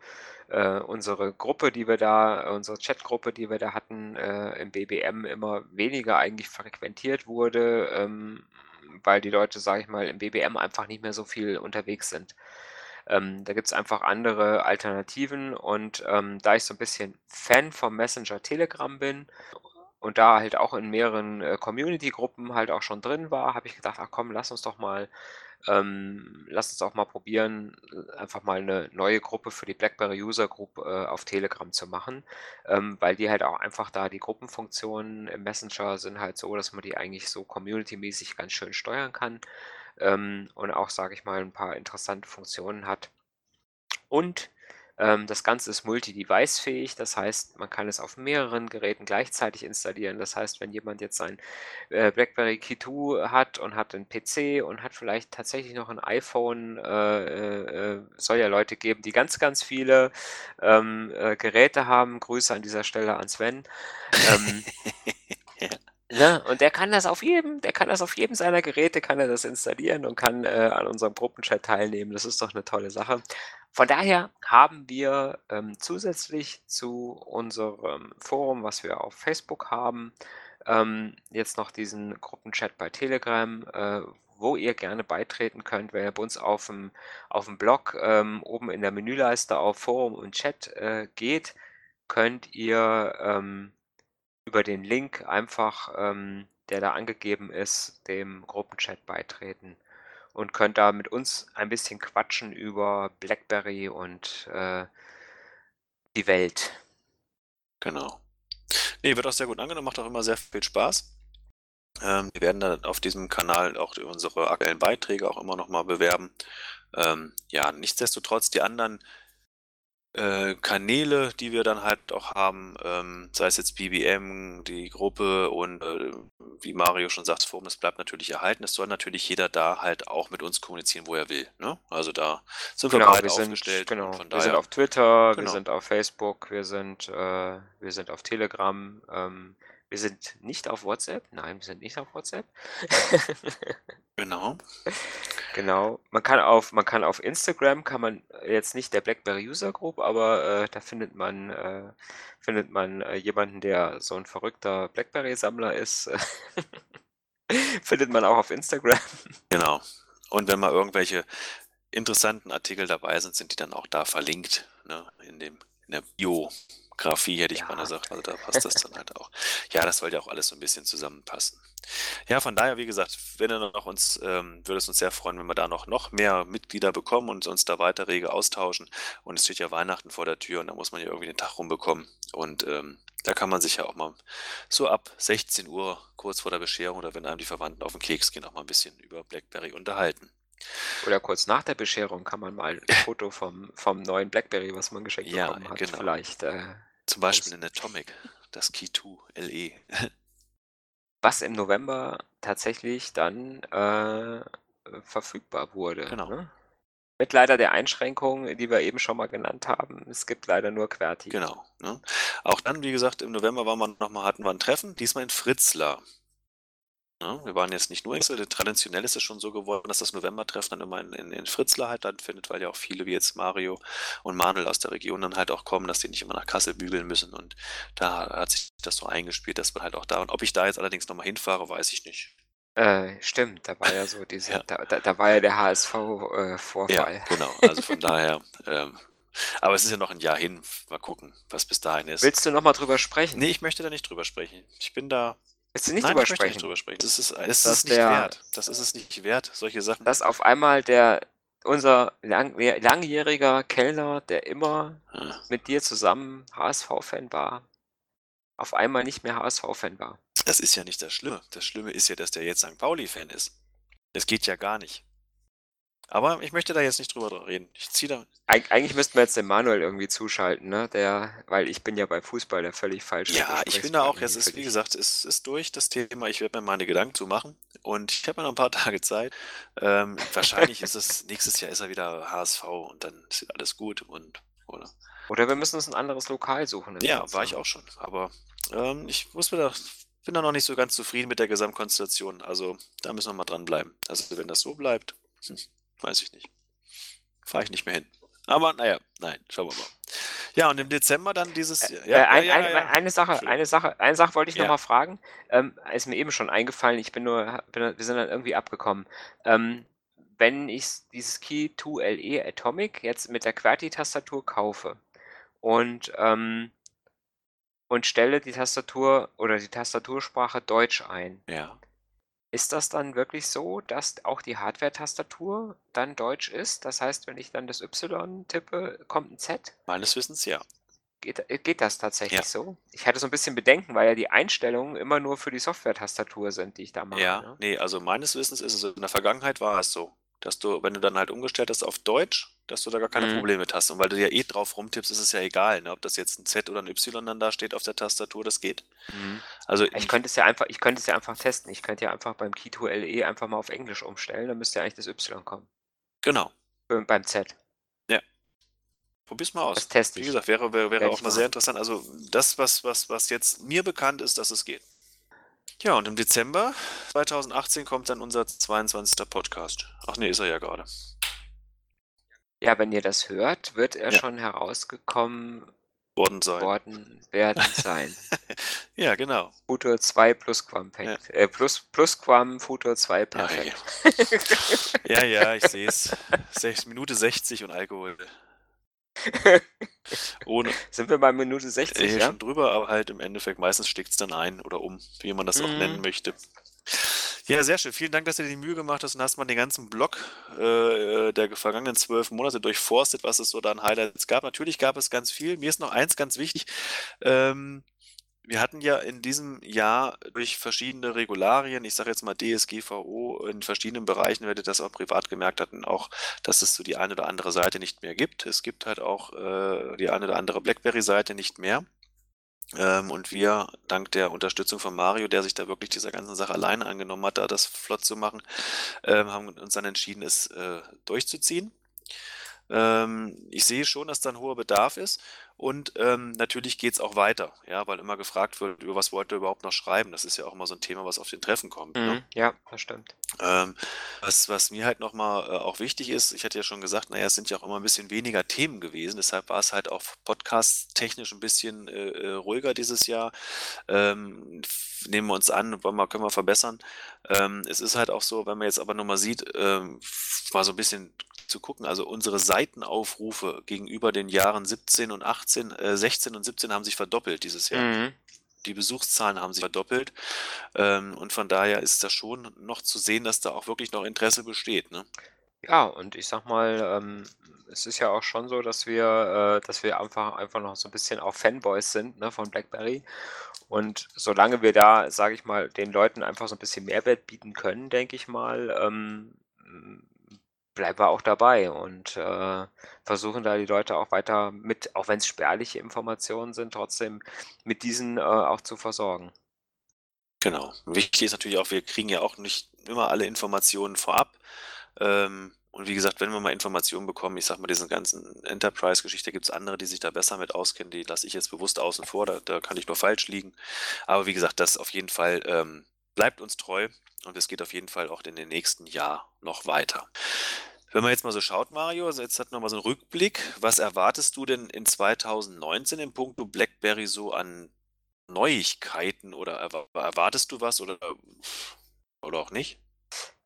äh, unsere Gruppe, die wir da unsere Chatgruppe, die wir da hatten, äh, im BBM immer weniger eigentlich frequentiert wurde, ähm, weil die Leute, sage ich mal, im BBM einfach nicht mehr so viel unterwegs sind. Ähm, da gibt's einfach andere Alternativen und, ähm, da ich so 'n bisschen Fan vom Messenger Telegram bin und da halt auch in mehreren, äh, Communitygruppen halt auch schon drin war, habe ich gedacht: „Ach komm, lass uns doch mal ähm, lass uns auch mal probieren, äh, einfach mal 'ne neue Gruppe für die BlackBerry User Group, äh, auf Telegram zu machen“, ähm, weil die halt auch einfach da die Gruppenfunktionen im Messenger sind halt so, dass man die eigentlich so communitymäßig ganz schön steuern kann, ähm, und auch, sage ich mal, 'n paar interessante Funktionen hat. Und, das Ganze ist multi-device-fähig, das heißt, man kann es auf mehreren Geräten gleichzeitig installieren. Das heißt, wenn jemand jetzt sein, äh, BlackBerry Key 2 hat und hat 'n PC und hat vielleicht tatsächlich noch 'n iPhone, äh, äh, äh soll ja Leute geben, die ganz, ganz viele, ähm, äh, Geräte haben. Grüße an dieser Stelle an Sven. Ähm. ne, und der kann das auf jedem der kann das auf jedem seiner Geräte kann er das installieren und kann, äh, an unserem Gruppenchat teilnehmen. Das ist doch 'ne tolle Sache. Von daher haben wir, ähm, zusätzlich zu unserem Forum, was wir auf Facebook haben, ähm, jetzt noch diesen Gruppenchat bei Telegram, äh, wo ihr gerne beitreten könnt. Wenn ihr bei uns aufm aufm Blog, ähm, oben in der Menüleiste auf Forum und Chat, äh, geht, könnt ihr, ähm, über den Link einfach, ähm, der da angegeben ist, dem Gruppenchat beitreten und könnt da mit uns ein bisschen quatschen über BlackBerry und, äh die Welt. Genau. Ne, wird auch sehr gut angenommen, macht auch immer sehr viel Spaß. Ähm, wir werden dann auf diesem Kanal auch unsere aktuellen Beiträge auch immer noch mal bewerben. Ähm, ja, nichtsdestotrotz die anderen äh, Kanäle, die wir dann halt auch haben, ähm, sei es jetzt BBM, die Gruppe und, äh, wie Mario schon sagt, das Forum, das bleibt natürlich erhalten. Es soll natürlich jeder da halt auch mit uns kommunizieren, wo er will, ne? Also, da sind wir Genau, breit wir sind aufgestellt und genau, von wir sind daher auf Twitter, wir genau. sind auf Facebook, wir sind äh, wir sind auf Telegram, ähm, wir sind nicht auf WhatsApp. Nein, wir sind nicht auf WhatsApp. Genau. Genau. Man kann auf man kann auf Instagram kann man jetzt nicht der BlackBerry User Group, aber, äh, da findet man äh, findet man, äh, jemanden, der so 'n verrückter BlackBerry-Sammler ist. Findet man auch auf Instagram. Genau. Und wenn mal irgendwelche interessanten Artikel dabei sind, sind die dann auch da verlinkt, ne, in dem in der Biografie, hätte ich Ja. gesagt. Also, da passt das dann halt auch. Ja, das soll ja auch alles so 'n bisschen zusammenpassen. Ja, von daher, wie gesagt, wenn ihr noch uns ähm, würde es uns sehr freuen, wenn wir da noch noch mehr Mitglieder bekommen und uns da weiter rege austauschen. Und es steht ja Weihnachten vor der Tür und da muss man ja irgendwie den Tag rumbekommen. Und, ähm, da kann man sich ja auch mal so ab 16:00, kurz vor der Bescherung oder wenn einem die Verwandten auf 'n Keks gehen, auch mal 'n bisschen über BlackBerry unterhalten. Oder kurz nach der Bescherung kann man mal 'n Foto vom vom neuen BlackBerry, was man geschenkt Ja, bekommen hat, genau. vielleicht, äh, Zum Beispiel. 'nen Atomic, das Key 2 LE. Was im November tatsächlich dann, äh, verfügbar wurde, Genau. ne? Mit leider der Einschränkung, die wir eben schon mal genannt haben. Es gibt leider nur QWERTY. Genau, ne? Auch dann, wie gesagt, im November waren wir noch mal hatten wir 'n Treffen, diesmal in Fritzlar. Ne, wir waren jetzt nicht nur traditionell ist es schon so geworden, dass das Novembertreffen dann immer in in in Fritzlar halt stattfindet, weil ja auch viele wie jetzt Mario und Manuel aus der Region dann halt auch kommen, dass die nicht immer nach Kassel bügeln müssen. Und da hat sich das so eingespielt, dass wir halt auch da und ob ich da jetzt allerdings noch mal hinfahre, weiß ich nicht. Äh, stimmt, da war ja so diese Ja. da da war ja der HSV, äh, Ja, genau. Also von daher, ähm aber es ist ja noch 'n Jahr hin. Mal gucken, was bis dahin ist. Willst du noch mal drüber sprechen? Ne, ich möchte da nicht drüber sprechen. Ich bin da Willst du nicht nein, drüber ich möchte nicht sprechen? drüber sprechen. Das ist es ist Dass es nicht der wert. Das ist es nicht wert, solche Sachen dass auf einmal der unser lang langjähriger Kellner, der immer Ja. mit dir zusammen HSV-Fan war, auf einmal nicht mehr HSV-Fan war. Das ist ja nicht das Schlimme. Das Schlimme ist ja, dass der jetzt St. Pauli-Fan ist. Das geht ja gar nicht. Aber ich möchte da jetzt nicht drüber reden. Ich ziehe da Eig eigentlich müssten wir jetzt den Manuel irgendwie zuschalten, ne? Der weil ich bin ja bei Fußball der völlig falsche Ja, ich bin da auch jetzt ist wie gesagt, es ist durch das Thema. Ich werde mir meine Gedanken zu machen und ich habe noch 'n paar Tage Zeit. Ähm, wahrscheinlich ist es nächstes Jahr ist er wieder HSV und dann ist alles gut und oder Oder wir müssen uns 'n anderes Lokal suchen Ja, war ich auch schon. Aber, ähm, ich muss mir da bin da noch nicht so ganz zufrieden mit der Gesamtkonstellation. Also, da müssen wir mal dranbleiben. Also, wenn das so bleibt, hm, weiß ich nicht. Fahre ich nicht mehr hin. Aber na ja, nein, schauen wir mal. Ja, und im Dezember dann dieses Äh, ja, äh, ein ja, ja, eine Sache eine Sache eine Sache wollte ich noch mal fragen. Ähm, ist mir eben schon eingefallen, ich bin nur bin wir sind dann irgendwie abgekommen. Ähm, wenn ich dieses Key 2 LE Atomic jetzt mit der QWERTY-Tastatur kaufe und, ähm und stelle die Tastatur oder die Tastatursprache Deutsch ein Ja. Ist das dann wirklich so, dass auch die Hardware-Tastatur dann Deutsch ist? Das heißt, wenn ich dann das Y tippe, kommt 'n Z? Meines Wissens ja. Geht äh, geht das tatsächlich Ja. so? Ich hatte so 'n bisschen Bedenken, weil ja die Einstellungen immer nur für die Software-Tastatur sind, die ich da mache, Ja, ne? ne, also meines Wissens ist es so in der Vergangenheit war es so, dass du, wenn du dann halt umgestellt hast auf Deutsch, dass du da gar keine Mhm. Probleme mit hast. Und weil du ja eh drauf rumtippst, ist es ja egal, ne, ob das jetzt 'n Z oder 'n Y dann da steht auf der Tastatur, das geht. Mhm. Also, Ich könnte es ja einfach ich könnte es ja einfach testen. Ich könnte ja einfach beim 2 LE einfach mal auf Englisch umstellen, dann müsste ja eigentlich das Y kommen. Genau. Beim Z. Ja. Probier's mal Das aus. teste Wie gesagt, wäre wäre wäre auch mal sehr interessant. Also, das, was was was jetzt mir bekannt ist, dass es geht. Ja, und im Dezember 2018 kommt dann unser 22. Podcast. Ach ne, ist er ja grade. Ja, wenn ihr das hört, wird er Ja. schon herausgekommen Worden sein. worden werden sein. Ja, genau. Futur 2 Ja. Plusquamperfekt. Äh, Plus Plusquam Futur 2 Ja, perfekt. ja. Ja, ja, ich sehe es. Minute 60 und Alkohol. Ohne Sind wir bei Minute 60, äh, ja? schon drüber, aber halt im Endeffekt meistens schlägt's dann ein oder um, wie man das auch nennen Mhm. möchte. Ja, sehr schön. Vielen Dank, dass du dir die Mühe gemacht hast und hast mal den ganzen Block, äh, der vergangenen 12 Monate durchforstet, was es so da an Highlights gab. Natürlich gab es ganz viel. Mir ist noch eins ganz wichtig. Ähm, wir hatten ja in diesem Jahr durch verschiedene Regularien, ich sage jetzt mal DSGVO, in verschiedenen Bereichen, werdet das auch privat gemerkt hatten, auch, dass es so die eine oder andere Seite nicht mehr gibt. Es gibt halt auch, äh, die eine oder andere BlackBerry-Seite nicht mehr. Ähm, und wir, dank der Unterstützung von Mario, der sich da wirklich dieser ganzen Sache alleine angenommen hat, da das flott zu machen, ähm, haben uns dann entschieden, es, äh, durchzuziehen. Ähm, ich sehe schon, dass da 'n hoher Bedarf ist und, ähm, natürlich geht's auch weiter, ja, weil immer gefragt wird: „Über was wollt ihr überhaupt noch schreiben?“ Das ist ja auch immer so 'n Thema, was auf den Treffen kommt, ne? Mhm. Ja, das stimmt. Ähm, was was mir halt noch mal, äh, auch wichtig ist, ich hatte ja schon gesagt, na ja, es sind ja auch immer 'n bisschen weniger Themen gewesen, deshalb war es halt auch podcasttechnisch 'n bisschen, äh, äh, ruhiger dieses Jahr. Ähm, nehmen wir uns an, wollen wir können wir verbessern. Ähm, es ist halt auch so, wenn man jetzt aber noch mal sieht, ähm, mal so 'n bisschen zu gucken, also unsere Seitenaufrufe gegenüber den Jahren 17 und 18 äh, 16 und 17 haben sich verdoppelt dieses Jahr. Mhm. Die Besuchszahlen haben sich verdoppelt. Ähm, und von daher ist das schon noch zu sehen, dass da auch wirklich noch Interesse besteht, ne? Ja, und ich sage mal, ähm, es ist ja auch schon so, dass wir äh, dass wir einfach einfach noch so 'n bisschen auch Fanboys sind, ne, von BlackBerry. Und solange wir da, sage ich mal, den Leuten einfach so 'n bisschen Mehrwert bieten können, denke ich mal, ähm, hm, bleiben wir auch dabei und, äh, versuchen da die Leute auch weiter mit auch wenn's spärliche Informationen sind, trotzdem mit diesen, äh, auch zu versorgen. Genau. Wichtig ist natürlich auch, wir kriegen ja auch nicht immer alle Informationen vorab. Ähm, und wie gesagt, wenn wir mal Informationen bekommen, ich sage mal, diesen ganzen Enterprise-Geschichte, gibt's andere, die sich da besser mit auskennen, die lasse ich jetzt bewusst außen vor, da da kann ich nur falsch liegen. Aber wie gesagt, das auf jeden Fall, ähm, bleibt uns treu und es geht auf jeden Fall auch in den nächsten Jahr noch weiter. Wenn man jetzt mal so schaut, Mario, also jetzt hat noch mal so 'n Rückblick. Was erwartest du denn in 2019 in puncto BlackBerry so an Neuigkeiten oder erwa erwartest du was oder Oder auch nicht?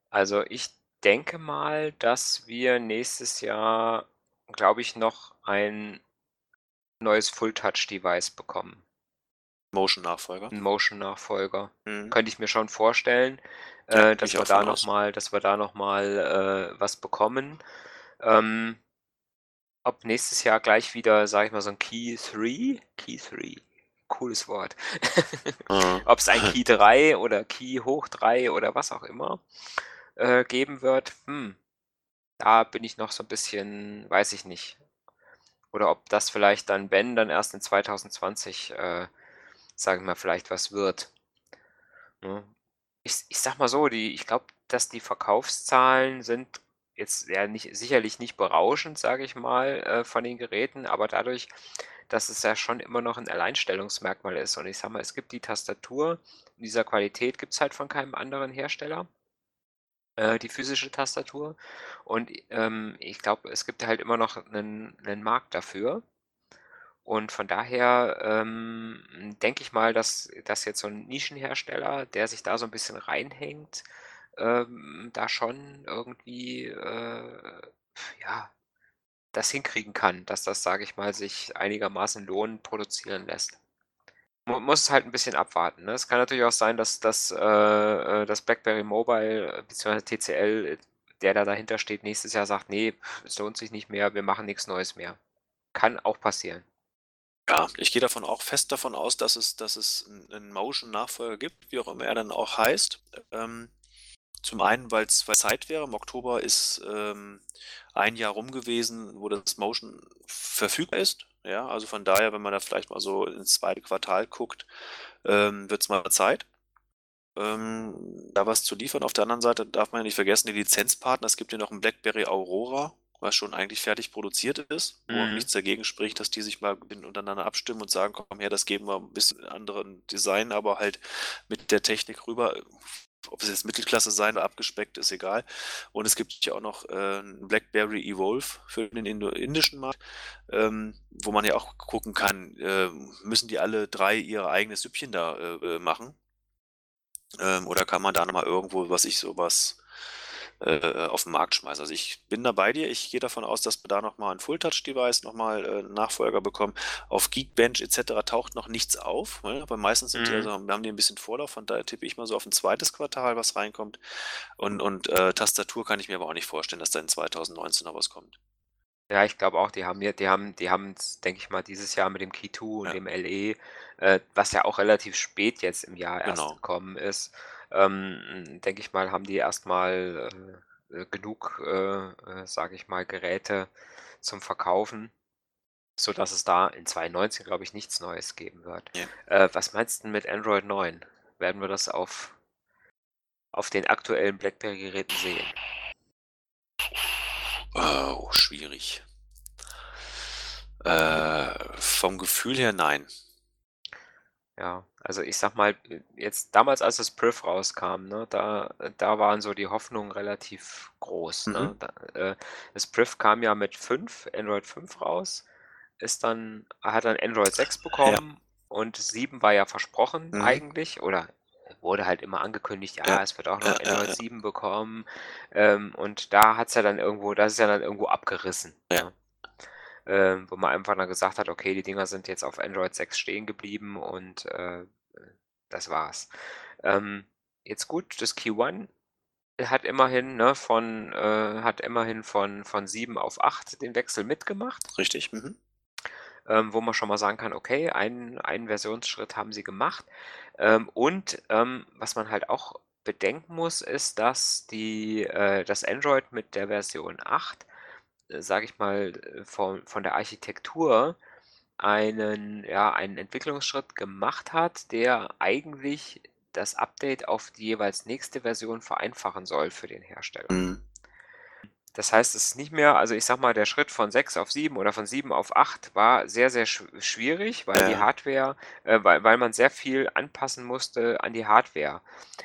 Also, ich denke mal, dass wir nächstes Jahr, glaube ich, noch ein neues Full-Touch-Device bekommen. Motion-Nachfolger? 'N Motion-Nachfolger. Mhm. Könnte ich mir schon vorstellen, Ja, äh, dass wir da noch mal dass wir da noch mal, äh, was bekommen. Ähm ob nächstes Jahr gleich wieder, sage ich mal, so 'n Key 3 Key 3, cooles Wort. Mhm. Ob's ein Key 3 oder Key hoch 3 oder was auch immer, äh, geben wird, hm, da bin ich noch so 'n bisschen weiß ich nicht. Oder ob das vielleicht dann, wenn, dann erst in 2020, äh, sage ich mal, vielleicht was wird. Ne? Ich ich sage mal so, die ich glaube, dass die Verkaufszahlen sind jetzt ja nicht sicherlich nicht berauschend, sage ich mal, äh, von den Geräten, aber dadurch, dass es ja schon immer noch 'n Alleinstellungsmerkmal ist und ich sage mal, es gibt die Tastatur in dieser Qualität gibt's halt von keinem anderen Hersteller äh, die physische Tastatur. Und, ähm, ich glaube, es gibt halt immer noch 'nen 'nen Markt dafür. Und von daher, ähm, denke ich mal, dass dass jetzt so 'n Nischenhersteller, der sich da so 'n bisschen reinhängt, ähm, da schon irgendwie, äh, ja, das hinkriegen kann, dass das, sage ich mal, sich einigermaßen lohnend produzieren lässt. Man muss halt 'n bisschen abwarten, ne? Es kann natürlich auch sein, dass dass, äh, äh, das BlackBerry Mobile beziehungsweise TCL, der da dahinter steht, nächstes Jahr sagt: „Ne, es lohnt sich nicht mehr, wir machen nix Neues mehr.“ Kann auch passieren. Ja, ich gehe davon auch fest davon aus, dass es dass es 'n 'nen Motion-Nachfolger gibt, wie auch immer er dann auch heißt. Ähm, zum einen, weil's weil's Zeit wäre. Im Oktober ist, ähm, 1 Jahr rum gewesen, wo das Motion verfügbar ist, ja? Also, von daher, wenn man da vielleicht mal so ins 2. Quartal guckt, ähm, wird's mal Zeit, ähm, da was zu liefern. Auf der anderen Seite darf man ja nicht vergessen, die Lizenzpartner es gibt ja noch 'n BlackBerry Aurora, was schon eigentlich fertig produziert ist, wo Mhm. nichts dagegen spricht, dass die sich mal untereinander abstimmen und sagen: „Komm her, das geben wir 'n bisschen anderen Design, aber halt mit der Technik rüber.“ Ob es jetzt Mittelklasse sein oder abgespeckt, ist egal. Und es gibt ja auch noch, äh, BlackBerry Evolve für den indischen Markt, ähm, wo man ja auch gucken kann, ähm, müssen die alle 3 ihr eigenes Süppchen da, äh, äh, machen? Ähm, oder kann man da noch mal irgendwo, was ich so was, äh, auf 'n Markt schmeißen? Also, ich bin da bei dir. Ich gehe davon aus, dass wir da noch mal 'n Full-Touch-Device noch mal, äh, Nachfolger bekommen. Auf Geekbench et cetera taucht noch nichts auf, ne? Aber meistens sind die Mhm. so haben die 'n bisschen Vorlauf, von daher tippe ich mal so auf 'n 2. Quartal, was reinkommt. Und und, äh, Tastatur kann ich mir aber auch nicht vorstellen, dass da in 2019 noch was kommt. Ja, ich glaube auch, die haben ja die haben die haben's, denke ich mal, dieses Jahr mit dem Key 2 und Ja. dem LE, äh, was ja auch relativ spät jetzt im Jahr erst Genau. gekommen ist, ähm, denke ich mal, haben die erst mal, äh, äh, genug, äh, äh, sage ich mal, Geräte zum Verkaufen, sodass es da in 2019, glaube ich, nichts Neues geben wird. Ja. Äh, was meinst 'n mit Android 9? Werden wir das auf auf den aktuellen BlackBerry-Geräten sehen? Oh, schwierig. Äh, vom Gefühl her, nein. Ja, also, ich sage mal, jetzt damals, als das Priv rauskam, ne, da da waren so die Hoffnungen relativ groß, Mhm. ne? Da äh, das Priv kam ja mit 5 Android 5 raus, ist dann hat dann Android 6 Ja. bekommen und 7 war ja versprochen Mhm. eigentlich oder wurde halt immer angekündigt: Ja. „Ja, es wird auch Ja, noch ja, Android ja. 7 bekommen.“ Ähm, und da hat's ja dann irgendwo das ist ja dann irgendwo abgerissen, Ja. ne? Ähm, wo man einfach dann gesagt hat: „Okay, die Dinger sind jetzt auf Android 6 stehen geblieben und, äh, äh, das war's.“ Ähm, jetzt gut, das Q1 hat immerhin, ne, von äh, hat immerhin von von 7 auf 8 den Wechsel mitgemacht. Richtig, mhm. Ähm, wo man schon mal sagen kann: „Okay, einen einen Versionsschritt haben sie gemacht.“ Ähm, und, ähm, was man halt auch bedenken muss, ist, dass die äh, dass Android mit der Version 8, äh, sage ich mal, äh, von von der Architektur einen ja, einen Entwicklungsschritt gemacht hat, der eigentlich das Update auf die jeweils nächste Version vereinfachen soll für den Hersteller. Mhm. Das heißt, es ist nicht mehr also, ich sage mal, der Schritt von 6 auf 7 oder von 7 auf 8 war sehr, sehr schw schwierig, weil die Ja. Hardware äh, weil weil man sehr viel anpassen musste an die Hardware.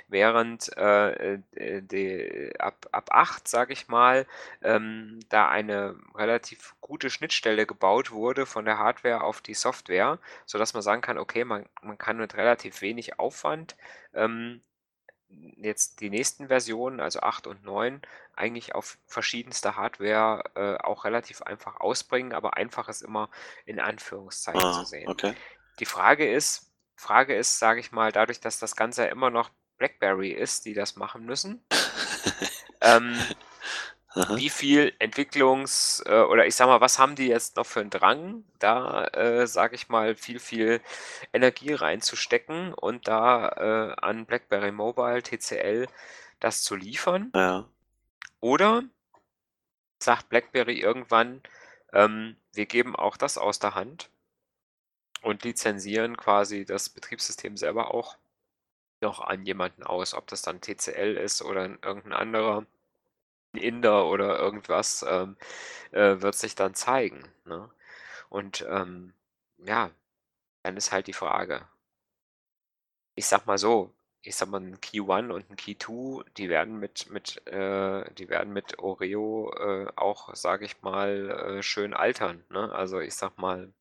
Während, äh, äh, de ab ab 8, sage ich mal, ähm, da eine relativ gute Schnittstelle gebaut wurde von der Hardware auf die Software, sodass man sagen kann: „Okay, man man kann mit relativ wenig Aufwand, ähm, jetzt die nächsten Versionen, also 8 und 9, eigentlich auf verschiedenster Hardware, äh, auch relativ einfach ausbringen, aber einfach ist immer in Anführungszeichen zu Ah, sehen. okay. Die Frage ist Frage ist, sage ich mal, dadurch, dass das Ganze immer noch BlackBerry ist, die das machen müssen ähm, Aha. wie viel Entwicklungs äh, oder ich sage mal, was haben die jetzt noch für 'n Drang, da, äh, sage ich mal, viel, viel Energie reinzustecken und da, äh, an BlackBerry Mobile, TCL das zu liefern? Ja. Oder sagt BlackBerry irgendwann, ähm, wir geben auch das aus der Hand und lizenzieren quasi das Betriebssystem selber auch noch an jemanden aus, ob das dann TCL ist oder 'n irgend 'n anderer, Inder oder irgendwas, ähm, äh, wird sich dann zeigen, ne? Und, ähm, ja, dann ist halt die Frage ich sage mal so, ich sage mal, 'n Key One und 'n Key 2, die werden mit mit äh, die werden mit Oreo, äh, auch, sage ich mal, äh, schön altern, ne? Also, ich sage mal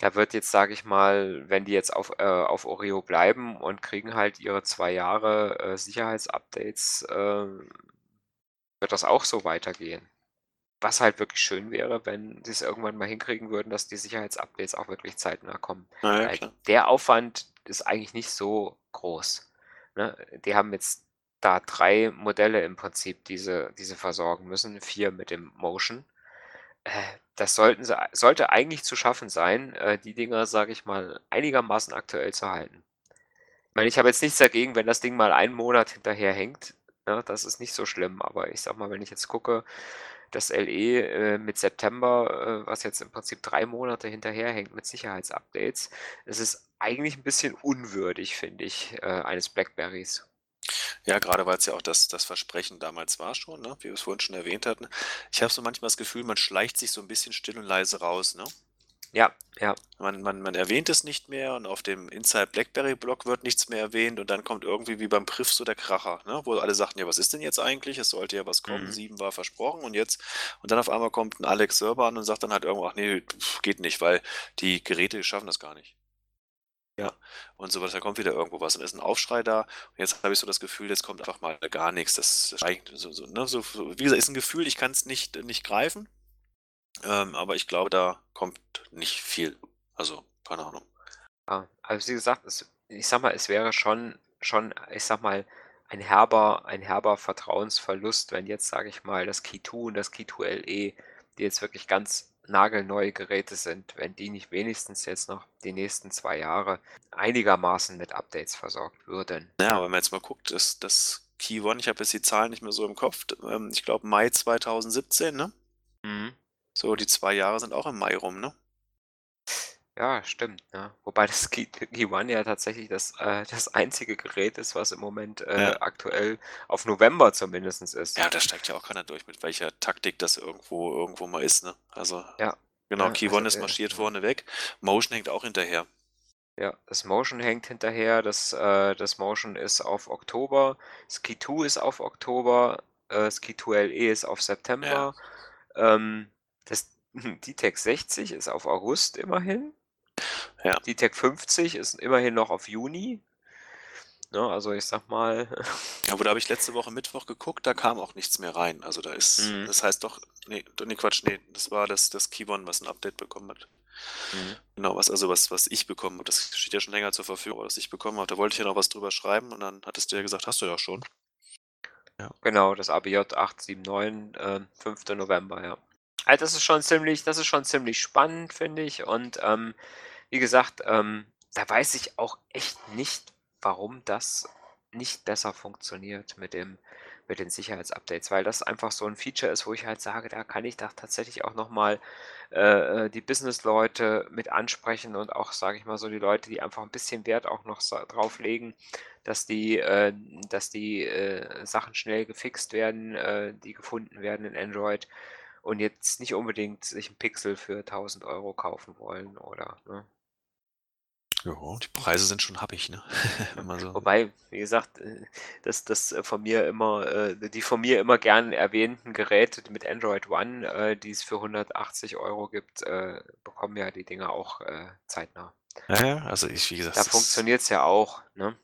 da wird jetzt, sage ich mal, wenn die jetzt auf äh, auf Oreo bleiben und kriegen halt ihre 2 Jahre, äh, Sicherheitsupdates, ähm, wird das auch so weitergehen. Was halt wirklich schön wäre, wenn sie's irgendwann mal hinkriegen würden, dass die Sicherheitsupdates auch wirklich zeitnah kommen. Ja, ja, der Aufwand ist eigentlich nicht so groß, ne? Die haben jetzt da 3 Modelle im Prinzip, die sie die sie versorgen müssen, 4 mit dem Motion. Äh, das sollten sie sollte eigentlich zu schaffen sein, äh, die Dinger, sage ich mal, einigermaßen aktuell zu halten. Ich meine, ich habe jetzt nichts dagegen, wenn das Ding mal einen Monat hinterherhinkt, ne? Das ist nicht so schlimm, aber ich sage mal, wenn ich jetzt gucke, das LE, äh, mit September, äh, was jetzt im Prinzip 3 Monate hinterherhinkt mit Sicherheitsupdates, es ist eigentlich 'n bisschen unwürdig, finde ich, äh, eines BlackBerrys. Ja, grade weil's ja auch das das Versprechen damals war schon, ne, wie wir's vorhin schon erwähnt hatten. Ich habe so manchmal das Gefühl, man schleicht sich so 'n bisschen still und leise raus, ne? Ja, ja. Man man man erwähnt es nicht mehr und auf dem Inside BlackBerry Blog wird nichts mehr erwähnt und dann kommt irgendwie wie beim Priff so der Kracher, ne, wo alle sagten: „Ja, was ist denn jetzt eigentlich? Es sollte ja was kommen, Mhm. 7 war versprochen und jetzt“ und dann auf einmal kommt 'n Alex Sörber an und sagt dann halt irgendwo: „Ach ne, geht nicht, weil die Geräte schaffen das gar nicht.“ Ja. Und so was, da kommt wieder irgendwo was und ist 'n Aufschrei da. Und jetzt habe ich so das Gefühl, jetzt kommt einfach mal gar nix. Das so so, ne, so so wie gesagt, ist 'n Gefühl, ich kann's nicht nicht greifen. Ähm, aber ich glaube, da kommt nicht viel. Also, keine Ahnung. Ja, also, wie gesagt, es ich sage mal, es wäre schon schon, ich sage mal, ein herber ein herber Vertrauensverlust, wenn jetzt, sage ich mal, das Key 2 und das Key 2 LE, die jetzt wirklich ganz nagelneue Geräte sind, wenn die nicht wenigstens jetzt noch die nächsten 2 Jahre einigermaßen mit Updates versorgt würden, Ja, aber wenn man jetzt mal guckt, das das Key One, ich habe jetzt die Zahlen nicht mehr so im Kopf, ähm, ich glaube Mai 2017, ne? Mhm. So, die 2 Jahre sind auch im Mai rum, ne? Ja, stimmt, ne? Wobei das Key Key One ja tatsächlich das äh, das einzige Gerät ist, was im Moment, äh, Ja. aktuell auf November zumindestens ist. Ja, da steigt ja auch keiner durch, mit welcher Taktik das irgendwo irgendwo mal ist, ne? Also, Ja. genau, Ja, Key also, One ist äh, marschiert ja. vorne weg. Motion hängt auch hinterher. Ja, das Motion hängt hinterher. Das äh, das Motion ist auf Oktober. Key 2 ist auf Oktober. Äh, Key 2 LE ist auf. September. Ähm, das D-Tech 60 ist auf August immerhin. Ja. D-Tech 50 ist immerhin noch auf Juni. Ne, also, ich sage mal Ja, aber da habe ich letzte Woche Mittwoch geguckt, da kam auch nichts mehr rein. Also, da ist Mhm. das heißt doch ne, ne, Quatsch, ne, das war das das Key One, was 'n Update bekommen hat. Mhm. Genau, was also, was was ich bekommen habe. Das steht ja schon länger zur Verfügung, was ich bekommen habe. Da wollte ich ja noch was drüber schreiben und dann hattest du ja gesagt: „Hast du ja schon.“ Ja. Genau, das ABJ 879, ähm, 5. November, ja. Also, das ist schon ziemlich das ist schon ziemlich spannend, finde ich. Und, ähm, wie gesagt, ähm, da weiß ich auch echt nicht, warum das nicht besser funktioniert mit dem mit den Sicherheitsupdates, weil das einfach so 'n Feature ist, wo ich halt sage, da kann ich doch tatsächlich auch noch mal, äh, äh, die Businessleute mit ansprechen und auch, sage ich mal so, die Leute, die einfach 'n bisschen Wert auch noch sa drauf legen, dass die äh, dass die, äh, Sachen schnell gefixt werden, äh, die gefunden werden in Android und jetzt nicht unbedingt sich 'n Pixel für 1.000 € kaufen wollen oder ne? Ja, die Preise sind schon happig, ne? So Wobei, wie gesagt, äh, das das von mir immer äh, die von mir immer gern erwähnten Geräte mit Android One, äh, die es für 180 € gibt, äh, bekommen ja die Dinger auch, äh, zeitnah. Ja, ja, also, ich wie gesagt, Da das funktioniert's ja auch, ne?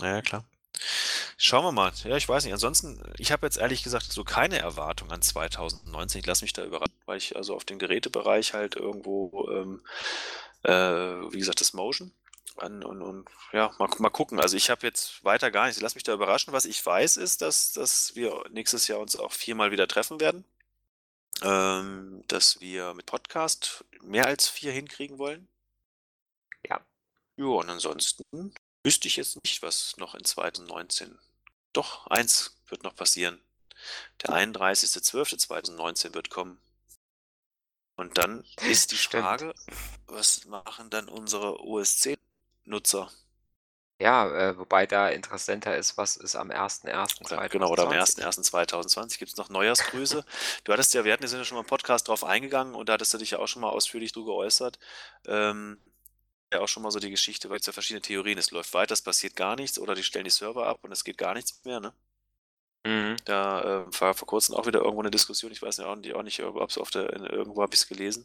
Ja, klar. Schauen wir mal. Ja, ich weiß nicht. Ansonsten, ich habe jetzt ehrlich gesagt so keine Erwartung an 2019. Ich lasse mich da überraschen, weil ich also auf den Gerätebereich halt irgendwo, ähm, äh, wie gesagt, das Motion an und, und ja, mal, mal gucken. Also ich habe jetzt weiter gar nichts. Lass mich da überraschen. Was ich weiß, ist, dass, dass wir nächstes Jahr uns auch viermal wieder treffen werden. Ähm, dass wir mit Podcast mehr als vier hinkriegen wollen. Ja. Ja, und ansonsten wüsste ich jetzt nicht, was noch in 2019. Doch, eins wird noch passieren. Der 31.12.2019 wird kommen. Und dann ist die Stimmt. Frage, was machen dann unsere OSC-Nutzer? Ja, äh, wobei da interessanter ist, was ist am Oder, 01.01.2020? genau, oder am 1.1.2020 gibt es noch Neujahrsgrüße. du hattest ja, wir hatten ja schon mal im Podcast drauf eingegangen und da hattest du dich ja auch schon mal ausführlich drüber geäußert. Ähm, ja auch schon mal so die Geschichte, weil es ja verschiedene Theorien, es läuft weiter, es passiert gar nichts oder die stellen die Server ab und es geht gar nichts mehr, ne? Mhm. Da äh, war vor kurzem auch wieder irgendwo eine Diskussion, ich weiß ja auch nicht, auch nicht ob es auf der, irgendwo habe ich es gelesen.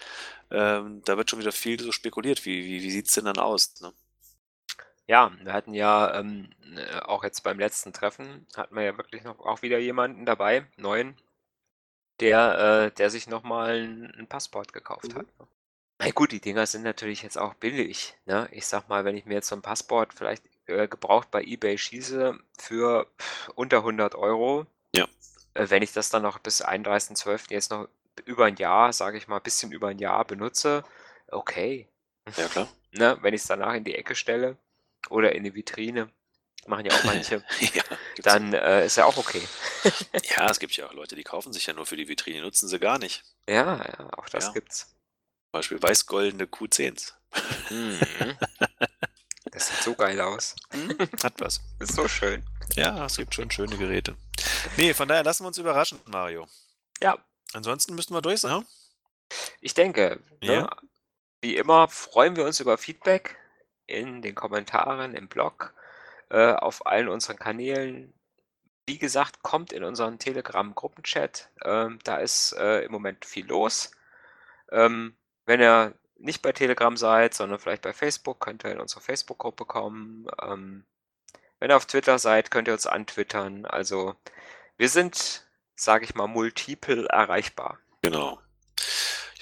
Ähm, da wird schon wieder viel so spekuliert, wie, wie, wie sieht es denn dann aus? Ne? Ja, wir hatten ja ähm, äh, auch jetzt beim letzten Treffen, hatten wir ja wirklich noch auch wieder jemanden dabei, neuen, der, äh, der sich nochmal ein, ein Passport gekauft Mhm. hat. Ne? Na gut, die Dinger sind natürlich jetzt auch billig. Ne? Ich sag mal, wenn ich mir jetzt so ein Passport vielleicht äh, gebraucht bei eBay schieße für unter 100 Euro, Ja. äh, wenn ich das dann noch bis 31.12. jetzt noch über ein Jahr, sage ich mal, ein bisschen über ein Jahr benutze, okay. Ja, klar. Ne? Wenn ich es danach in die Ecke stelle oder in die Vitrine, machen ja auch manche, ja, gibt's dann äh, ist ja auch okay. Ja, es gibt ja auch Leute, die kaufen sich ja nur für die Vitrine, nutzen sie gar nicht. Ja, ja, auch das Ja. gibt's. Beispiel weiß-goldene Q10s. Mhm. Das sieht so geil aus. Hm, Hat was. Ist so schön. Ja, es gibt schon schöne Geräte. Nee, von daher lassen wir uns überraschen, Mario. Ja, Ansonsten müssten wir durch sein. ne? ich denke, ne, Ja. wie immer freuen wir uns über Feedback in den Kommentaren, im Blog, äh, auf allen unseren Kanälen. Wie gesagt, kommt in unseren Telegram-Gruppenchat. Ähm, da ist äh, im Moment viel los. Ähm, wenn ihr nicht bei Telegram seid, sondern vielleicht bei Facebook, könnt ihr in unsere Facebook-Gruppe kommen. Ähm, wenn ihr auf Twitter seid, könnt ihr uns antwittern. Also wir sind, sage ich mal, multiple erreichbar. Genau.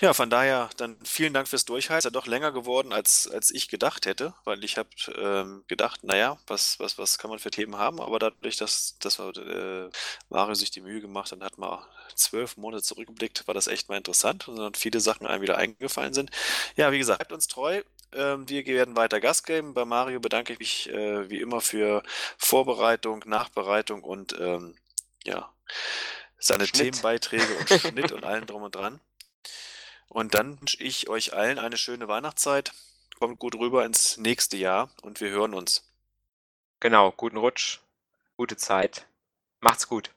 Ja, von daher dann vielen Dank fürs Durchhalten. Ist ja doch länger geworden, als, als ich gedacht hätte, weil ich habe ähm, gedacht, naja, was, was, was kann man für Themen haben? Aber dadurch, dass, dass äh, Mario sich die Mühe gemacht hat und hat mal zwölf Monate zurückgeblickt, war das echt mal interessant und dann viele Sachen einem wieder eingefallen sind. Ja, wie gesagt, bleibt uns treu. Ähm, wir werden weiter Gas geben. Bei Mario bedanke ich mich äh, wie immer für Vorbereitung, Nachbereitung und ähm, ja, seine Schnitt. Themenbeiträge und Schnitt und allem drum und dran. Und dann wünsche ich euch allen eine schöne Weihnachtszeit. Kommt gut rüber ins nächste Jahr und wir hören uns. Genau, guten Rutsch, gute Zeit. Macht's gut.